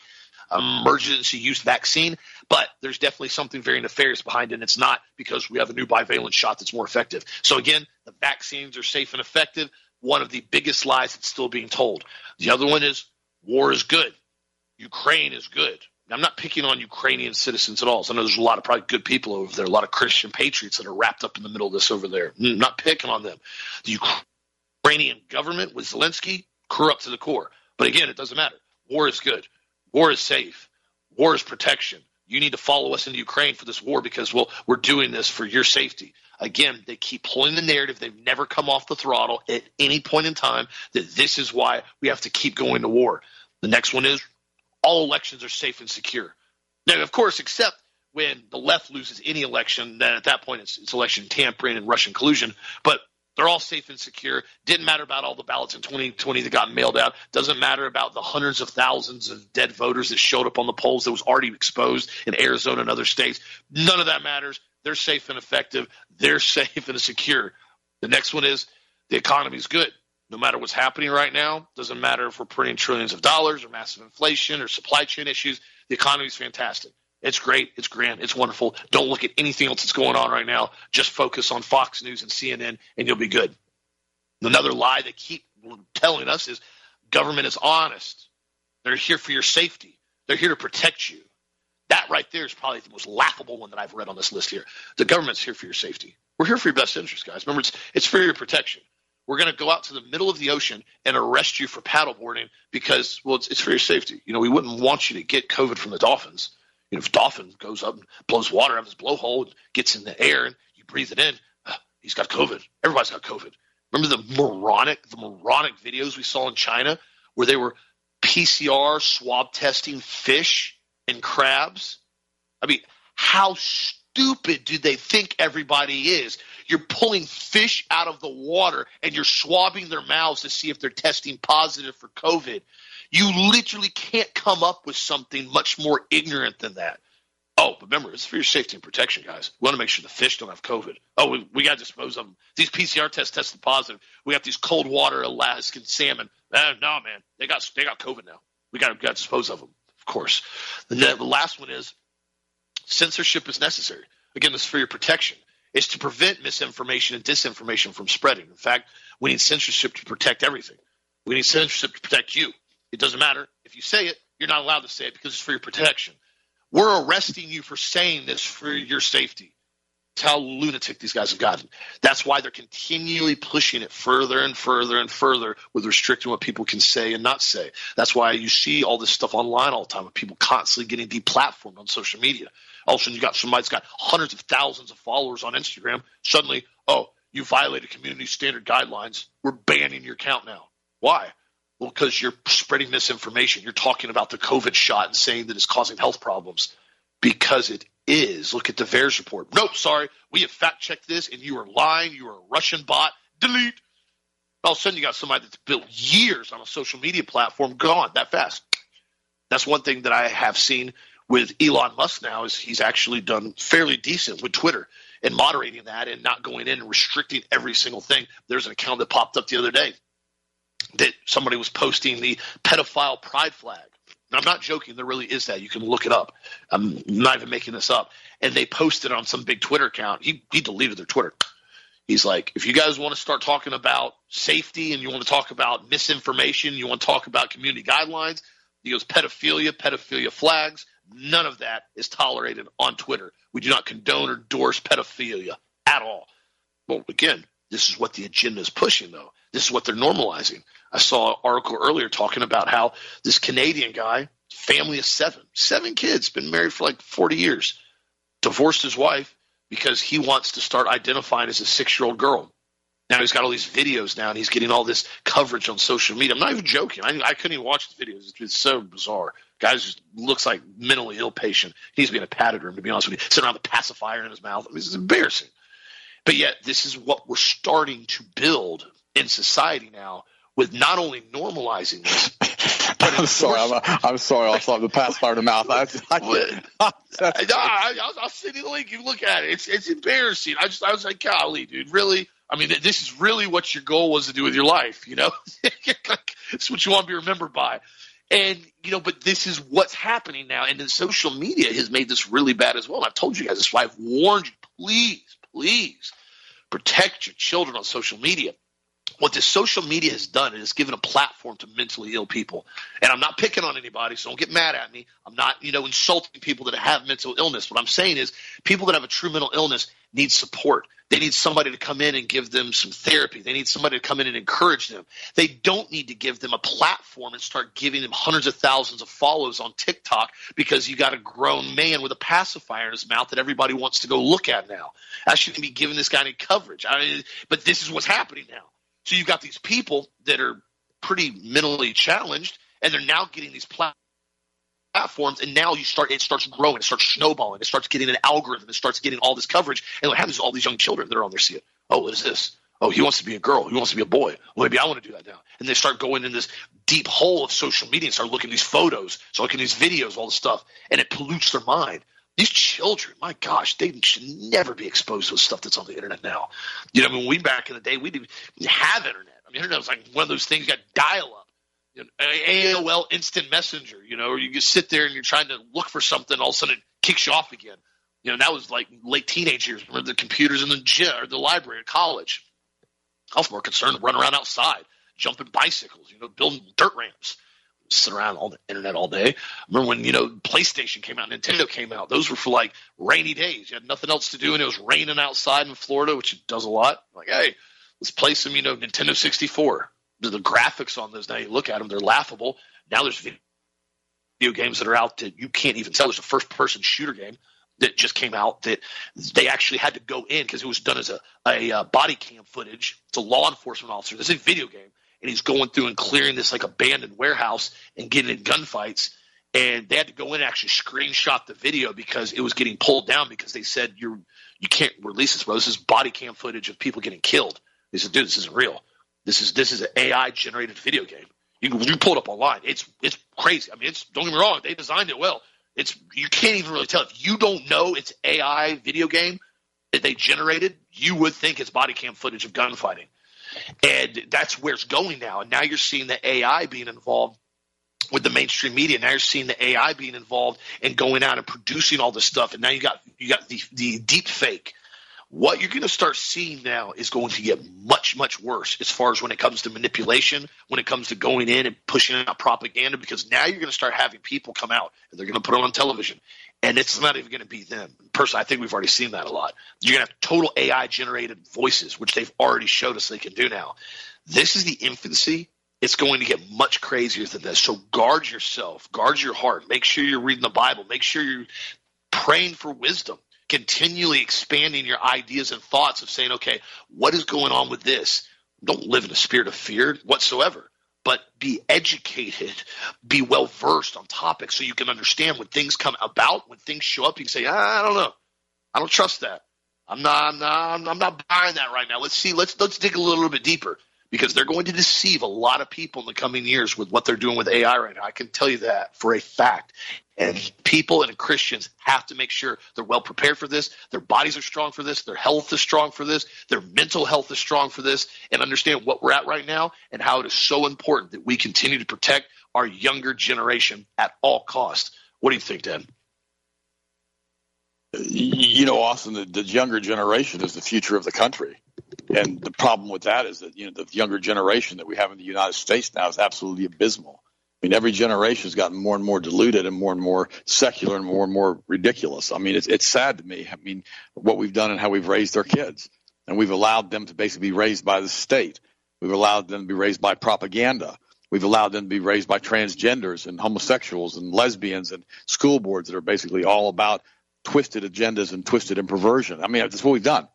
emergency use vaccine, but there's definitely something very nefarious behind it. And it's not because we have a new bivalent shot that's more effective. So again, the vaccines are safe and effective. One of the biggest lies that's still being told. The other one is war is good. Ukraine is good. I'm not picking on Ukrainian citizens at all. So I know there's a lot of probably good people over there, a lot of Christian patriots that are wrapped up in the middle of this over there. I'm not picking on them. The Ukrainian government with Zelensky, corrupt to the core. But again, it doesn't matter. War is good. War is safe. War is protection. You need to follow us into Ukraine for this war because, well, we're doing this for your safety. Again, they keep pulling the narrative. They've never come off the throttle at any point in time that this is why we have to keep going to war. The next one is all elections are safe and secure. Now, of course, except when the left loses any election, then at that point it's, it's election tampering and Russian collusion. But they're all safe and secure. Didn't matter about all the ballots in 2020 that got mailed out. Doesn't matter about the hundreds of thousands of dead voters that showed up on the polls that was already exposed in Arizona and other states. None of that matters. They're safe and effective. They're safe and secure. The next one is the economy is good. No matter what's happening right now, doesn't matter if we're printing trillions of dollars or massive inflation or supply chain issues. The economy is fantastic. It's great. It's grand. It's wonderful. Don't look at anything else that's going on right now. Just focus on Fox News and CNN, and you'll be good. Another lie they keep telling us is government is honest. They're here for your safety. They're here to protect you. That right there is probably the most laughable one that I've read on this list here. The government's here for your safety. We're here for your best interest, guys. Remember, it's, it's for your protection. We're going to go out to the middle of the ocean and arrest you for paddleboarding because, well, it's, it's for your safety. You know, we wouldn't want you to get COVID from the dolphins. You know, if dolphin goes up and blows water out of his blowhole, and gets in the air, and you breathe it in, uh, he's got COVID. Everybody's got COVID. Remember the moronic, the moronic videos we saw in China where they were PCR swab testing fish and crabs? I mean, how stupid do they think everybody is? You're pulling fish out of the water and you're swabbing their mouths to see if they're testing positive for COVID. You literally can't come up with something much more ignorant than that. Oh, but remember, it's for your safety and protection, guys. We want to make sure the fish don't have COVID. Oh, we, we got to dispose of them. These PCR tests tested positive. We got these cold water Alaskan salmon. Uh, no, man, they got they got COVID now. We got to dispose of them, of course. The, the last one is censorship is necessary. Again, this is for your protection. It's to prevent misinformation and disinformation from spreading. In fact, we need censorship to protect everything. We need censorship to protect you. It doesn't matter. If you say it, you're not allowed to say it because it's for your protection. We're arresting you for saying this for your safety. That's how lunatic these guys have gotten. That's why they're continually pushing it further and further and further with restricting what people can say and not say. That's why you see all this stuff online all the time with people constantly getting deplatformed on social media. All of a sudden, you got somebody that's got hundreds of thousands of followers on Instagram. Suddenly, oh, you violated community standard guidelines. We're banning your account now. Why? Well, because you're spreading misinformation. You're talking about the COVID shot and saying that it's causing health problems because it is. Look at the VAERS report. Nope, sorry. We have fact checked this and you are lying. You are a Russian bot. Delete. All of a sudden, you got somebody that's built years on a social media platform gone that fast. That's one thing that I have seen with Elon Musk now is he's actually done fairly decent with Twitter and moderating that and not going in and restricting every single thing. There's an account that popped up the other day that somebody was posting the pedophile pride flag. And I'm not joking. There really is that. You can look it up. I'm not even making this up. And they posted on some big Twitter account. He, he deleted their Twitter. He's like, if you guys want to start talking about safety and you want to talk about misinformation, you want to talk about community guidelines, he goes, pedophilia, pedophilia flags, none of that is tolerated on Twitter. We do not condone or endorse pedophilia at all. Well, again, this is what the agenda is pushing, though. This is what they're normalizing. I saw an article earlier talking about how this Canadian guy, family of seven, seven kids, been married for like 40 years, divorced his wife because he wants to start identifying as a six year old girl. Now he's got all these videos now, and he's getting all this coverage on social media. I'm not even joking. I, I couldn't even watch the videos. It's, it's so bizarre. Guy just looks like mentally ill patient. He's being a padded room, to be honest with you. Sitting around with a pacifier in his mouth. I mean, this is embarrassing. But yet, this is what we're starting to build in society now with not only normalizing this. I'm sorry. I'm, I'm, sorry. I'll stop the pacifier to mouth. I, I, I, I, will send you the link. You look at it. It's it's embarrassing. I just I was like, golly, dude, really? I mean, this is really what your goal was to do with your life. You know, it's what you want to be remembered by. And you know, but this is what's happening now, and then social media has made this really bad as well. And I've told you guys this. Why I've warned you. Please, please protect your children on social media what this social media has done is given a platform to mentally ill people. And I'm not picking on anybody, so don't get mad at me. I'm not, you know, insulting people that have mental illness. What I'm saying is people that have a true mental illness need support. They need somebody to come in and give them some therapy. They need somebody to come in and encourage them. They don't need to give them a platform and start giving them hundreds of thousands of follows on TikTok because you got a grown man with a pacifier in his mouth that everybody wants to go look at now. I shouldn't be giving this guy any coverage. I mean, but this is what's happening now. So you've got these people that are pretty mentally challenged, and they're now getting these platforms and now you start it starts growing, it starts snowballing, it starts getting an algorithm, it starts getting all this coverage, and what happens is all these young children that are on there see it. Oh, what is this? Oh, he wants to be a girl. He wants to be a boy. Well, maybe I want to do that now. And they start going in this deep hole of social media and start looking at these photos, start looking at these videos, all this stuff, and it pollutes their mind. These children, my gosh, they should never be exposed to the stuff that's on the internet now. You know, I mean, we back in the day, we didn't have internet. I mean, internet was like one of those things got dial up. You know, AOL Instant Messenger, you know, or you just sit there and you're trying to look for something, all of a sudden it kicks you off again. You know, that was like late teenage years. Remember the computers in the gym or the library at college. I was more concerned to run around outside, jumping bicycles, you know, building dirt ramps sit around on the internet all day. remember when you know PlayStation came out, Nintendo came out. Those were for like rainy days. You had nothing else to do, and it was raining outside in Florida, which it does a lot. Like, hey, let's play some you know Nintendo 64. The, the graphics on those now you look at them, they're laughable. Now there's video games that are out that you can't even tell. There's a first person shooter game that just came out that they actually had to go in because it was done as a, a, a uh, body cam footage. It's a law enforcement officer. This is a video game and he's going through and clearing this like abandoned warehouse and getting in gunfights. And they had to go in and actually screenshot the video because it was getting pulled down because they said you're you can't release this, bro. This is body cam footage of people getting killed. They said, dude, this isn't real. This is this is an AI generated video game. You you pull it up online. It's it's crazy. I mean, it's don't get me wrong. They designed it well. It's you can't even really tell if you don't know it's AI video game that they generated. You would think it's body cam footage of gunfighting. And that's where it's going now. And now you're seeing the AI being involved with the mainstream media. Now you're seeing the AI being involved and going out and producing all this stuff. And now you got you got the the deep fake. What you're going to start seeing now is going to get much, much worse as far as when it comes to manipulation, when it comes to going in and pushing out propaganda, because now you're going to start having people come out and they're going to put it on television and it's not even going to be them. Personally, I think we've already seen that a lot. You're going to have total AI generated voices, which they've already showed us they can do now. This is the infancy. It's going to get much crazier than this. So guard yourself, guard your heart. Make sure you're reading the Bible. Make sure you're praying for wisdom, continually expanding your ideas and thoughts of saying, okay, what is going on with this? Don't live in a spirit of fear whatsoever but be educated, be well versed on topics so you can understand when things come about, when things show up, you can say, ah, I don't know. I don't trust that. I'm not, I'm not, I'm not buying that right now. Let's see, let's, let's dig a little bit deeper because they're going to deceive a lot of people in the coming years with what they're doing with AI right now. I can tell you that for a fact. And people and Christians have to make sure they're well prepared for this. Their bodies are strong for this. Their health is strong for this. Their mental health is strong for this. And understand what we're at right now and how it is so important that we continue to protect our younger generation at all costs. What do you think, Dan? You know, Austin, the, the younger generation is the future of the country. And the problem with that is that, you know, the younger generation that we have in the United States now is absolutely abysmal. I mean, every generation has gotten more and more diluted and more and more secular and more and more ridiculous. I mean, it's, it's sad to me. I mean, what we've done and how we've raised our kids. And we've allowed them to basically be raised by the state. We've allowed them to be raised by propaganda. We've allowed them to be raised by transgenders and homosexuals and lesbians and school boards that are basically all about twisted agendas and twisted and perversion. I mean, that's what we've done.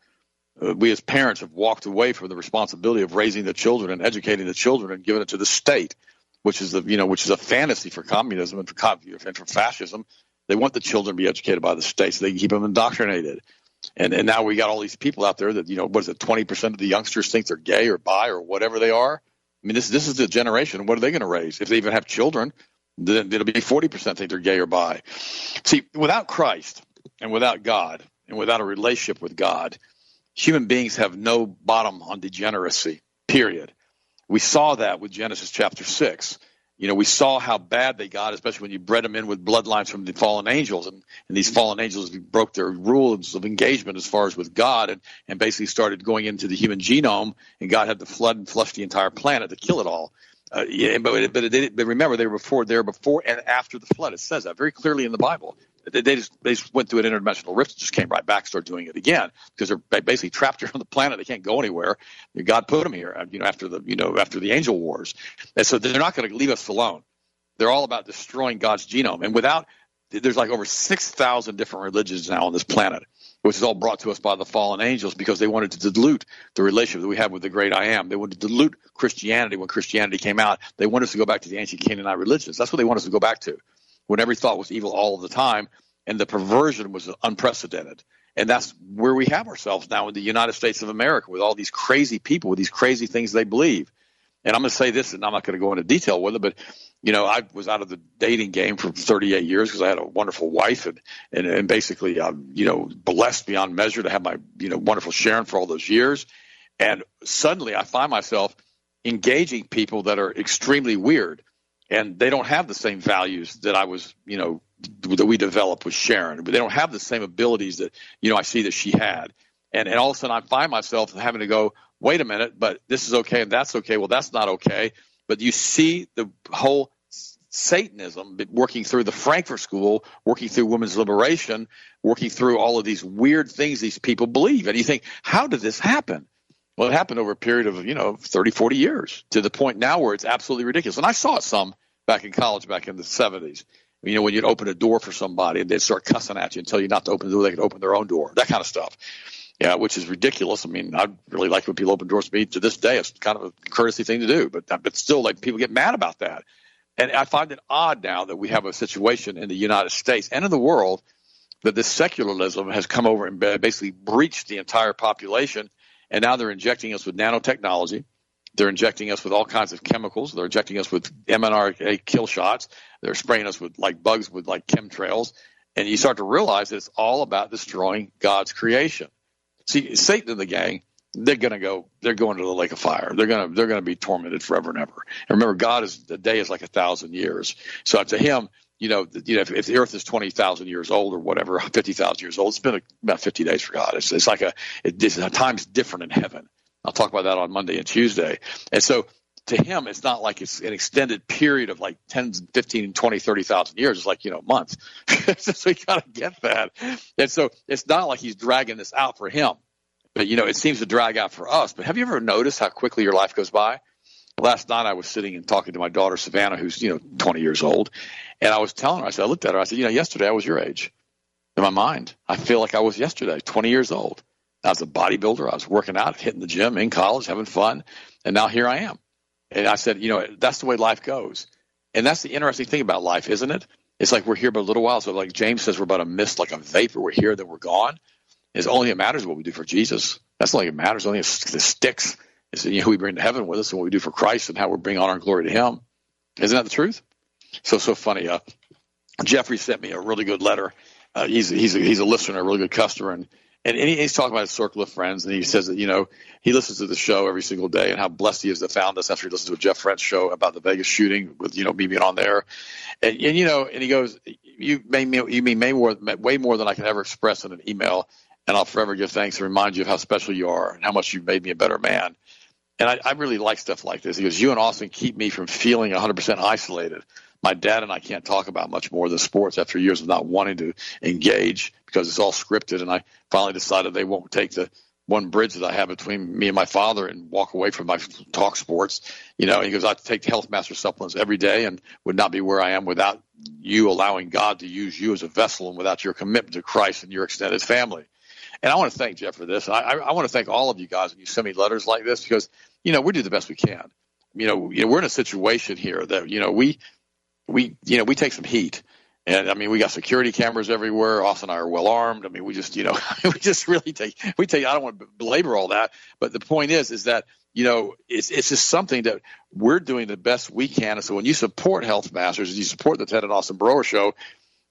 Uh, we as parents have walked away from the responsibility of raising the children and educating the children and giving it to the state which is the you know which is a fantasy for communism and for and for fascism. They want the children to be educated by the state so they can keep them indoctrinated. And and now we got all these people out there that you know what is it twenty percent of the youngsters think they're gay or bi or whatever they are. I mean this this is the generation. What are they going to raise if they even have children? Then it'll be forty percent think they're gay or bi. See, without Christ and without God and without a relationship with God, human beings have no bottom on degeneracy. Period we saw that with Genesis chapter 6. You know, we saw how bad they got, especially when you bred them in with bloodlines from the fallen angels. And, and these fallen angels broke their rules of engagement as far as with God and, and basically started going into the human genome. And God had to flood and flush the entire planet to kill it all. Uh, yeah, but but, it, but remember, they were before, there before and after the flood. It says that very clearly in the Bible. They, just they just went through an interdimensional rift, just came right back, started doing it again because they're basically trapped here on the planet. They can't go anywhere. God put them here, you know, after the you know after the angel wars, and so they're not going to leave us alone. They're all about destroying God's genome, and without there's like over six thousand different religions now on this planet which is all brought to us by the fallen angels because they wanted to dilute the relationship that we have with the great I am. They wanted to dilute Christianity when Christianity came out. They wanted us to go back to the ancient Canaanite religions. That's what they want us to go back to when every thought was evil all the time, and the perversion was unprecedented. And that's where we have ourselves now in the United States of America with all these crazy people with these crazy things they believe. And I'm going to say this, and I'm not going to go into detail with it, but you know, I was out of the dating game for 38 years because I had a wonderful wife, and and, and basically, I'm you know blessed beyond measure to have my you know wonderful Sharon for all those years. And suddenly, I find myself engaging people that are extremely weird, and they don't have the same values that I was, you know, that we developed with Sharon. But they don't have the same abilities that you know I see that she had. And and all of a sudden, I find myself having to go, wait a minute, but this is okay and that's okay. Well, that's not okay. But you see the whole Satanism working through the Frankfurt School, working through women's liberation, working through all of these weird things these people believe. And you think, how did this happen? Well, it happened over a period of, you know, 30, 40 years to the point now where it's absolutely ridiculous. And I saw it some back in college back in the 70s. You know, when you'd open a door for somebody and they'd start cussing at you and tell you not to open the door, they could open their own door, that kind of stuff yeah, which is ridiculous. I mean, I really like when people open doors to me. To this day, it's kind of a courtesy thing to do, but uh, but still, like people get mad about that. And I find it odd now that we have a situation in the United States and in the world that this secularism has come over and basically breached the entire population. And now they're injecting us with nanotechnology. They're injecting us with all kinds of chemicals. They're injecting us with mRNA kill shots. They're spraying us with like bugs with like chemtrails. And you start to realize it's all about destroying God's creation. See, Satan and the gang, they're going to go. They're going to the lake of fire. They're going to they're going to be tormented forever and ever. And remember, God is the day is like a thousand years. So to him, you know, you know, if, if the Earth is twenty thousand years old or whatever, fifty thousand years old, it's been about fifty days for God. It's, it's like a it, it's, time's different in heaven. I'll talk about that on Monday and Tuesday. And so to him, it's not like it's an extended period of like 10, 15, 20, 30,000 years. It's like, you know, months. so you got to get that. And so it's not like he's dragging this out for him, but, you know, it seems to drag out for us. But have you ever noticed how quickly your life goes by? Last night I was sitting and talking to my daughter, Savannah, who's, you know, 20 years old. And I was telling her, I said, I looked at her, I said, you know, yesterday I was your age. In my mind, I feel like I was yesterday, 20 years old. I was a bodybuilder. I was working out, hitting the gym in college, having fun. And now here I am and I said, you know, that's the way life goes. And that's the interesting thing about life, isn't it? It's like we're here but a little while. So like James says, we're about a mist, like a vapor. We're here, then we're gone. It's only it matters what we do for Jesus. That's all it matters. Only the sticks is you know, who we bring to heaven with us and what we do for Christ and how we bring honor and glory to Him. Isn't that the truth? So so funny. Uh, Jeffrey sent me a really good letter. Uh, he's he's a, he's a listener, a really good customer, and and, and he's talking about his circle of friends, and he says that you know he listens to the show every single day, and how blessed he is to found us after he listens to a Jeff French show about the Vegas shooting with you know me being on there, and, and you know, and he goes, you may you mean more way more than I can ever express in an email, and I'll forever give thanks and remind you of how special you are and how much you've made me a better man. And I, I really like stuff like this. He goes, you and Austin keep me from feeling 100% isolated my dad and I can't talk about much more than sports after years of not wanting to engage because it's all scripted. And I finally decided they won't take the one bridge that I have between me and my father and walk away from my talk sports. You know, he goes, I take Health Master supplements every day and would not be where I am without you allowing God to use you as a vessel and without your commitment to Christ and your extended family. And I want to thank Jeff for this. I, I want to thank all of you guys when you send me letters like this because, you know, we do the best we can. You know, you know, we're in a situation here that, you know, we we you know we take some heat. And I mean, we got security cameras everywhere. Austin and I are well armed. I mean, we just, you know, we just really take, we take, I don't want to belabor all that, but the point is, is that, you know, it's, it's just something that we're doing the best we can. And so when you support Health Masters you support the Ted and Austin Broer show,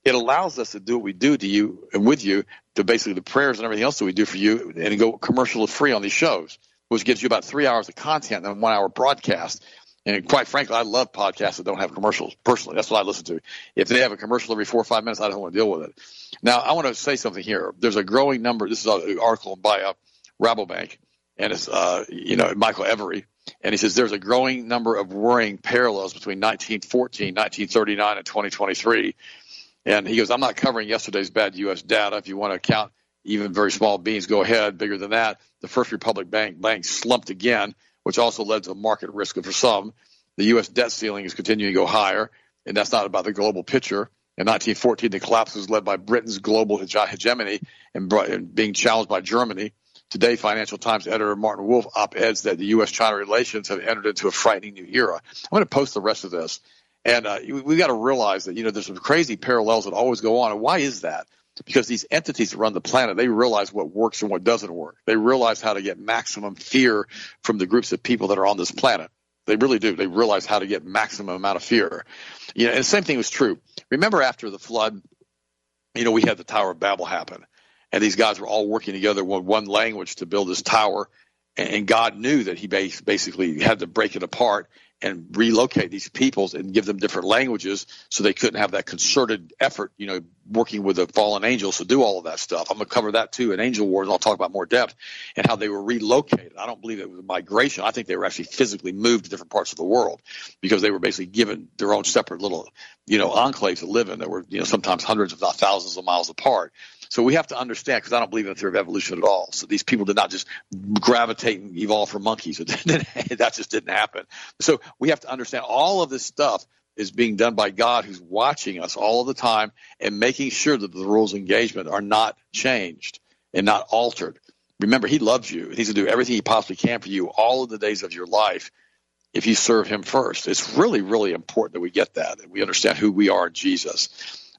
it allows us to do what we do to you and with you to basically the prayers and everything else that we do for you and go commercial free on these shows, which gives you about three hours of content and one hour broadcast. And quite frankly, I love podcasts that don't have commercials personally. That's what I listen to. If they have a commercial every four or five minutes, I don't want to deal with it. Now, I want to say something here. There's a growing number. This is an article by uh, Rabobank, and it's uh, you know Michael Every, and he says there's a growing number of worrying parallels between 1914, 1939, and 2023. And he goes, I'm not covering yesterday's bad U.S. data. If you want to count even very small beans, go ahead. Bigger than that, the First Republic Bank bank slumped again which also led to market risk for some. The U.S. debt ceiling is continuing to go higher, and that's not about the global picture. In 1914, the collapse was led by Britain's global hegemony and, being challenged by Germany. Today, Financial Times editor Martin Wolf op-eds that the U.S.-China relations have entered into a frightening new era. I'm going to post the rest of this. And uh, we, we got to realize that you know there's some crazy parallels that always go on. And why is that? Because these entities that run the planet, they realize what works and what doesn't work. They realize how to get maximum fear from the groups of people that are on this planet. They really do. They realize how to get maximum amount of fear. You know, and the same thing was true. Remember after the flood, you know, we had the Tower of Babel happen, and these guys were all working together with one language to build this tower. And God knew that He basically had to break it apart and relocate these peoples and give them different languages so they couldn't have that concerted effort, you know, working with the fallen angels to do all of that stuff. I'm going to cover that too in Angel Wars. I'll talk about more depth and how they were relocated. I don't believe it was migration. I think they were actually physically moved to different parts of the world because they were basically given their own separate little, you know, enclaves to live in that were, you know, sometimes hundreds, if not thousands of miles apart. So we have to understand, because I don't believe in the theory of evolution at all. So these people did not just gravitate and evolve from monkeys. that just didn't happen. So we have to understand all of this stuff is being done by God who's watching us all the time and making sure that the rules of engagement are not changed and not altered. Remember, he loves you. He's going to do everything he possibly can for you all of the days of your life if you serve him first. It's really, really important that we get that, that we understand who we are in Jesus.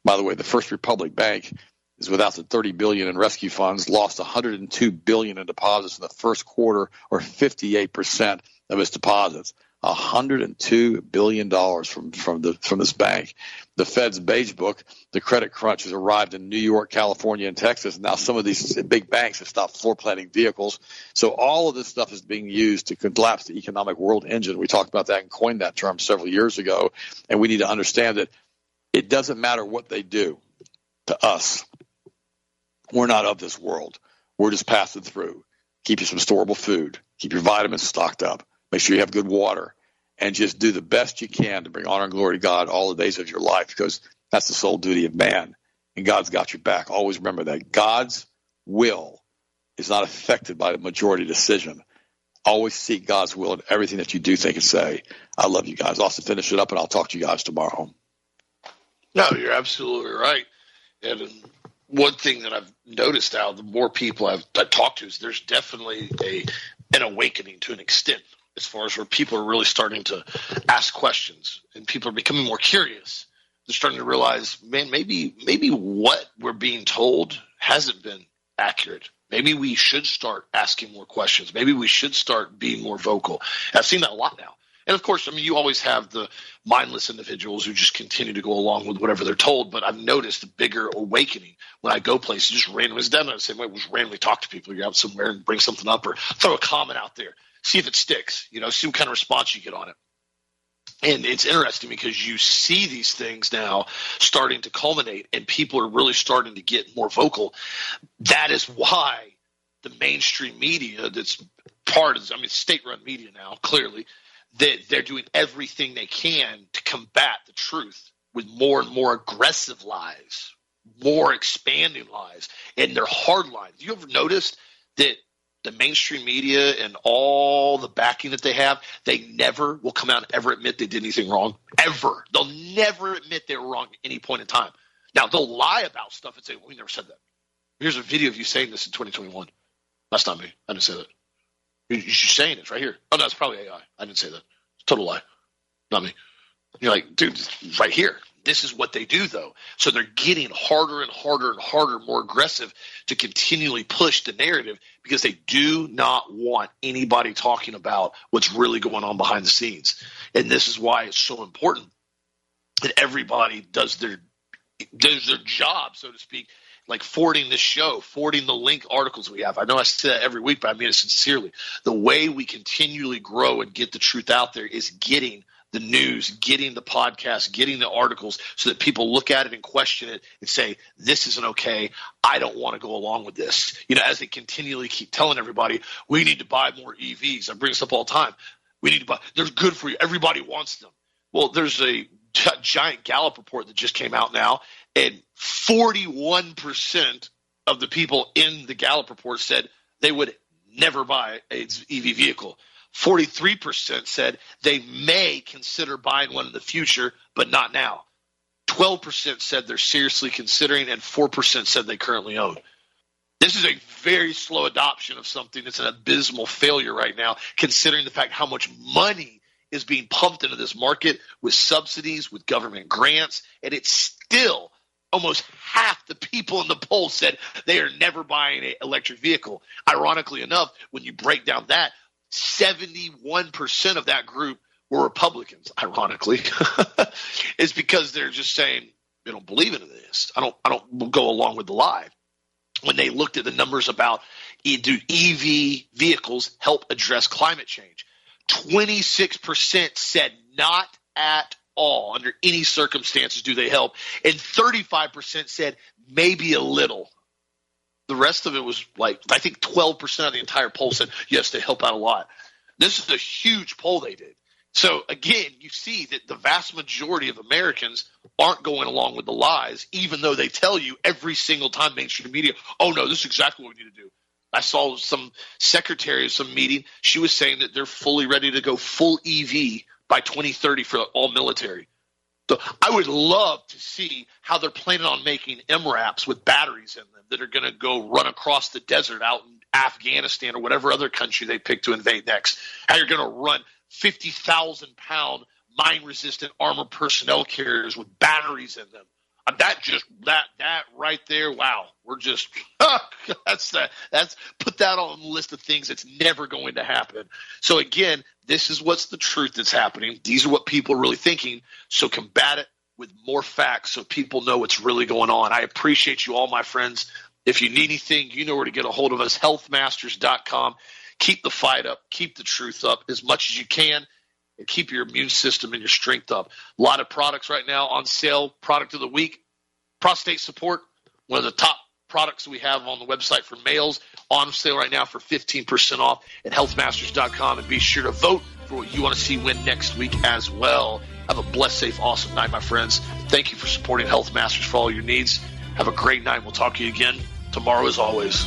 By the way, the First Republic Bank is without the 30 billion in rescue funds, lost 102 billion in deposits in the first quarter, or 58 percent of its deposits. 102 billion dollars from from the from this bank. The Fed's beige book, the credit crunch, has arrived in New York, California, and Texas. Now some of these big banks have stopped floor planning vehicles. So all of this stuff is being used to collapse the economic world engine. We talked about that and coined that term several years ago. And we need to understand that it doesn't matter what they do to us. We're not of this world. We're just passing through. Keep you some storable food. Keep your vitamins stocked up. Make sure you have good water. And just do the best you can to bring honor and glory to God all the days of your life because that's the sole duty of man. And God's got your back. Always remember that. God's will is not affected by the majority decision. Always seek God's will in everything that you do, think, and say. I love you guys. I'll also finish it up, and I'll talk to you guys tomorrow. No, you're absolutely right. And one thing that I've noticed now, the more people I've, I've talked to, is there's definitely a an awakening to an extent as far as where people are really starting to ask questions and people are becoming more curious. They're starting to realize, man, maybe maybe what we're being told hasn't been accurate. Maybe we should start asking more questions. Maybe we should start being more vocal. I've seen that a lot now. And of course, I mean, you always have the mindless individuals who just continue to go along with whatever they're told. But I've noticed a bigger awakening when I go places, just randomly, it's done the same way, just randomly talk to people. You're out somewhere and bring something up or throw a comment out there, see if it sticks, you know, see what kind of response you get on it. And it's interesting because you see these things now starting to culminate and people are really starting to get more vocal. That is why the mainstream media that's part of, I mean, state run media now, clearly, that they're doing everything they can to combat the truth with more and more aggressive lies, more expanding lies, and they're hard lines. You ever noticed that the mainstream media and all the backing that they have, they never will come out and ever admit they did anything wrong. Ever. They'll never admit they were wrong at any point in time. Now they'll lie about stuff and say, well, "We never said that." Here's a video of you saying this in 2021. That's not me. I didn't say that. You're saying it right here. Oh no, it's probably AI. I didn't say that. It's total lie. Not me. You're like, dude, right here. This is what they do, though. So they're getting harder and harder and harder, more aggressive to continually push the narrative because they do not want anybody talking about what's really going on behind the scenes. And this is why it's so important that everybody does their does their job, so to speak, like forwarding this show, forwarding the link articles we have. I know I say that every week, but I mean it sincerely. The way we continually grow and get the truth out there is getting the news, getting the podcast, getting the articles so that people look at it and question it and say, this isn't okay. I don't want to go along with this. You know, as they continually keep telling everybody, we need to buy more EVs. I bring this up all the time. We need to buy, they're good for you. Everybody wants them. Well, there's a giant Gallup report that just came out now, and 41% of the people in the Gallup report said they would never buy an EV vehicle. 43% said they may consider buying one in the future, but not now. 12% said they're seriously considering, and 4% said they currently own. This is a very slow adoption of something that's an abysmal failure right now, considering the fact how much money is being pumped into this market with subsidies, with government grants, and it's still almost half the people in the poll said they are never buying an electric vehicle. Ironically enough, when you break down that, 71% of that group were Republicans, ironically, it's because they're just saying they don't believe in this. I don't I don't go along with the lie. When they looked at the numbers about do EV vehicles help address climate change, 26% said not at all under any circumstances do they help. And 35% said maybe a little. The rest of it was like i think 12% of the entire poll said yes they help out a lot. This is a huge poll they did. So again you see that the vast majority of americans aren't going along with the lies even though they tell you every single time mainstream media oh no this is exactly what we need to do. I saw some secretary of some meeting. She was saying that they're fully ready to go full EV by 2030 for all military. So I would love to see how they're planning on making MRAPs with batteries in them that are going to go run across the desert out in Afghanistan or whatever other country they pick to invade next. How you're going to run 50,000 pound mine resistant armor personnel carriers with batteries in them Uh, that just that that right there wow. We're just oh, that's that that's put that on the list of things that's never going to happen. So again this is what's the truth that's happening. These are what people are really thinking. So combat it with more facts so people know what's really going on. I appreciate you all my friends. If you need anything you know where to get a hold of us healthmasters.com keep the fight up. Keep the truth up as much as you can and keep your immune system and your strength up. A lot of products right now on sale. Product of the week, prostate support, one of the top products we have on the website for males on sale right now for 15% off at healthmasters.com. And be sure to vote for what you want to see win next week as well. Have a blessed, safe, awesome night, my friends. Thank you for supporting Health Masters for all your needs. Have a great night. We'll talk to you again tomorrow as always.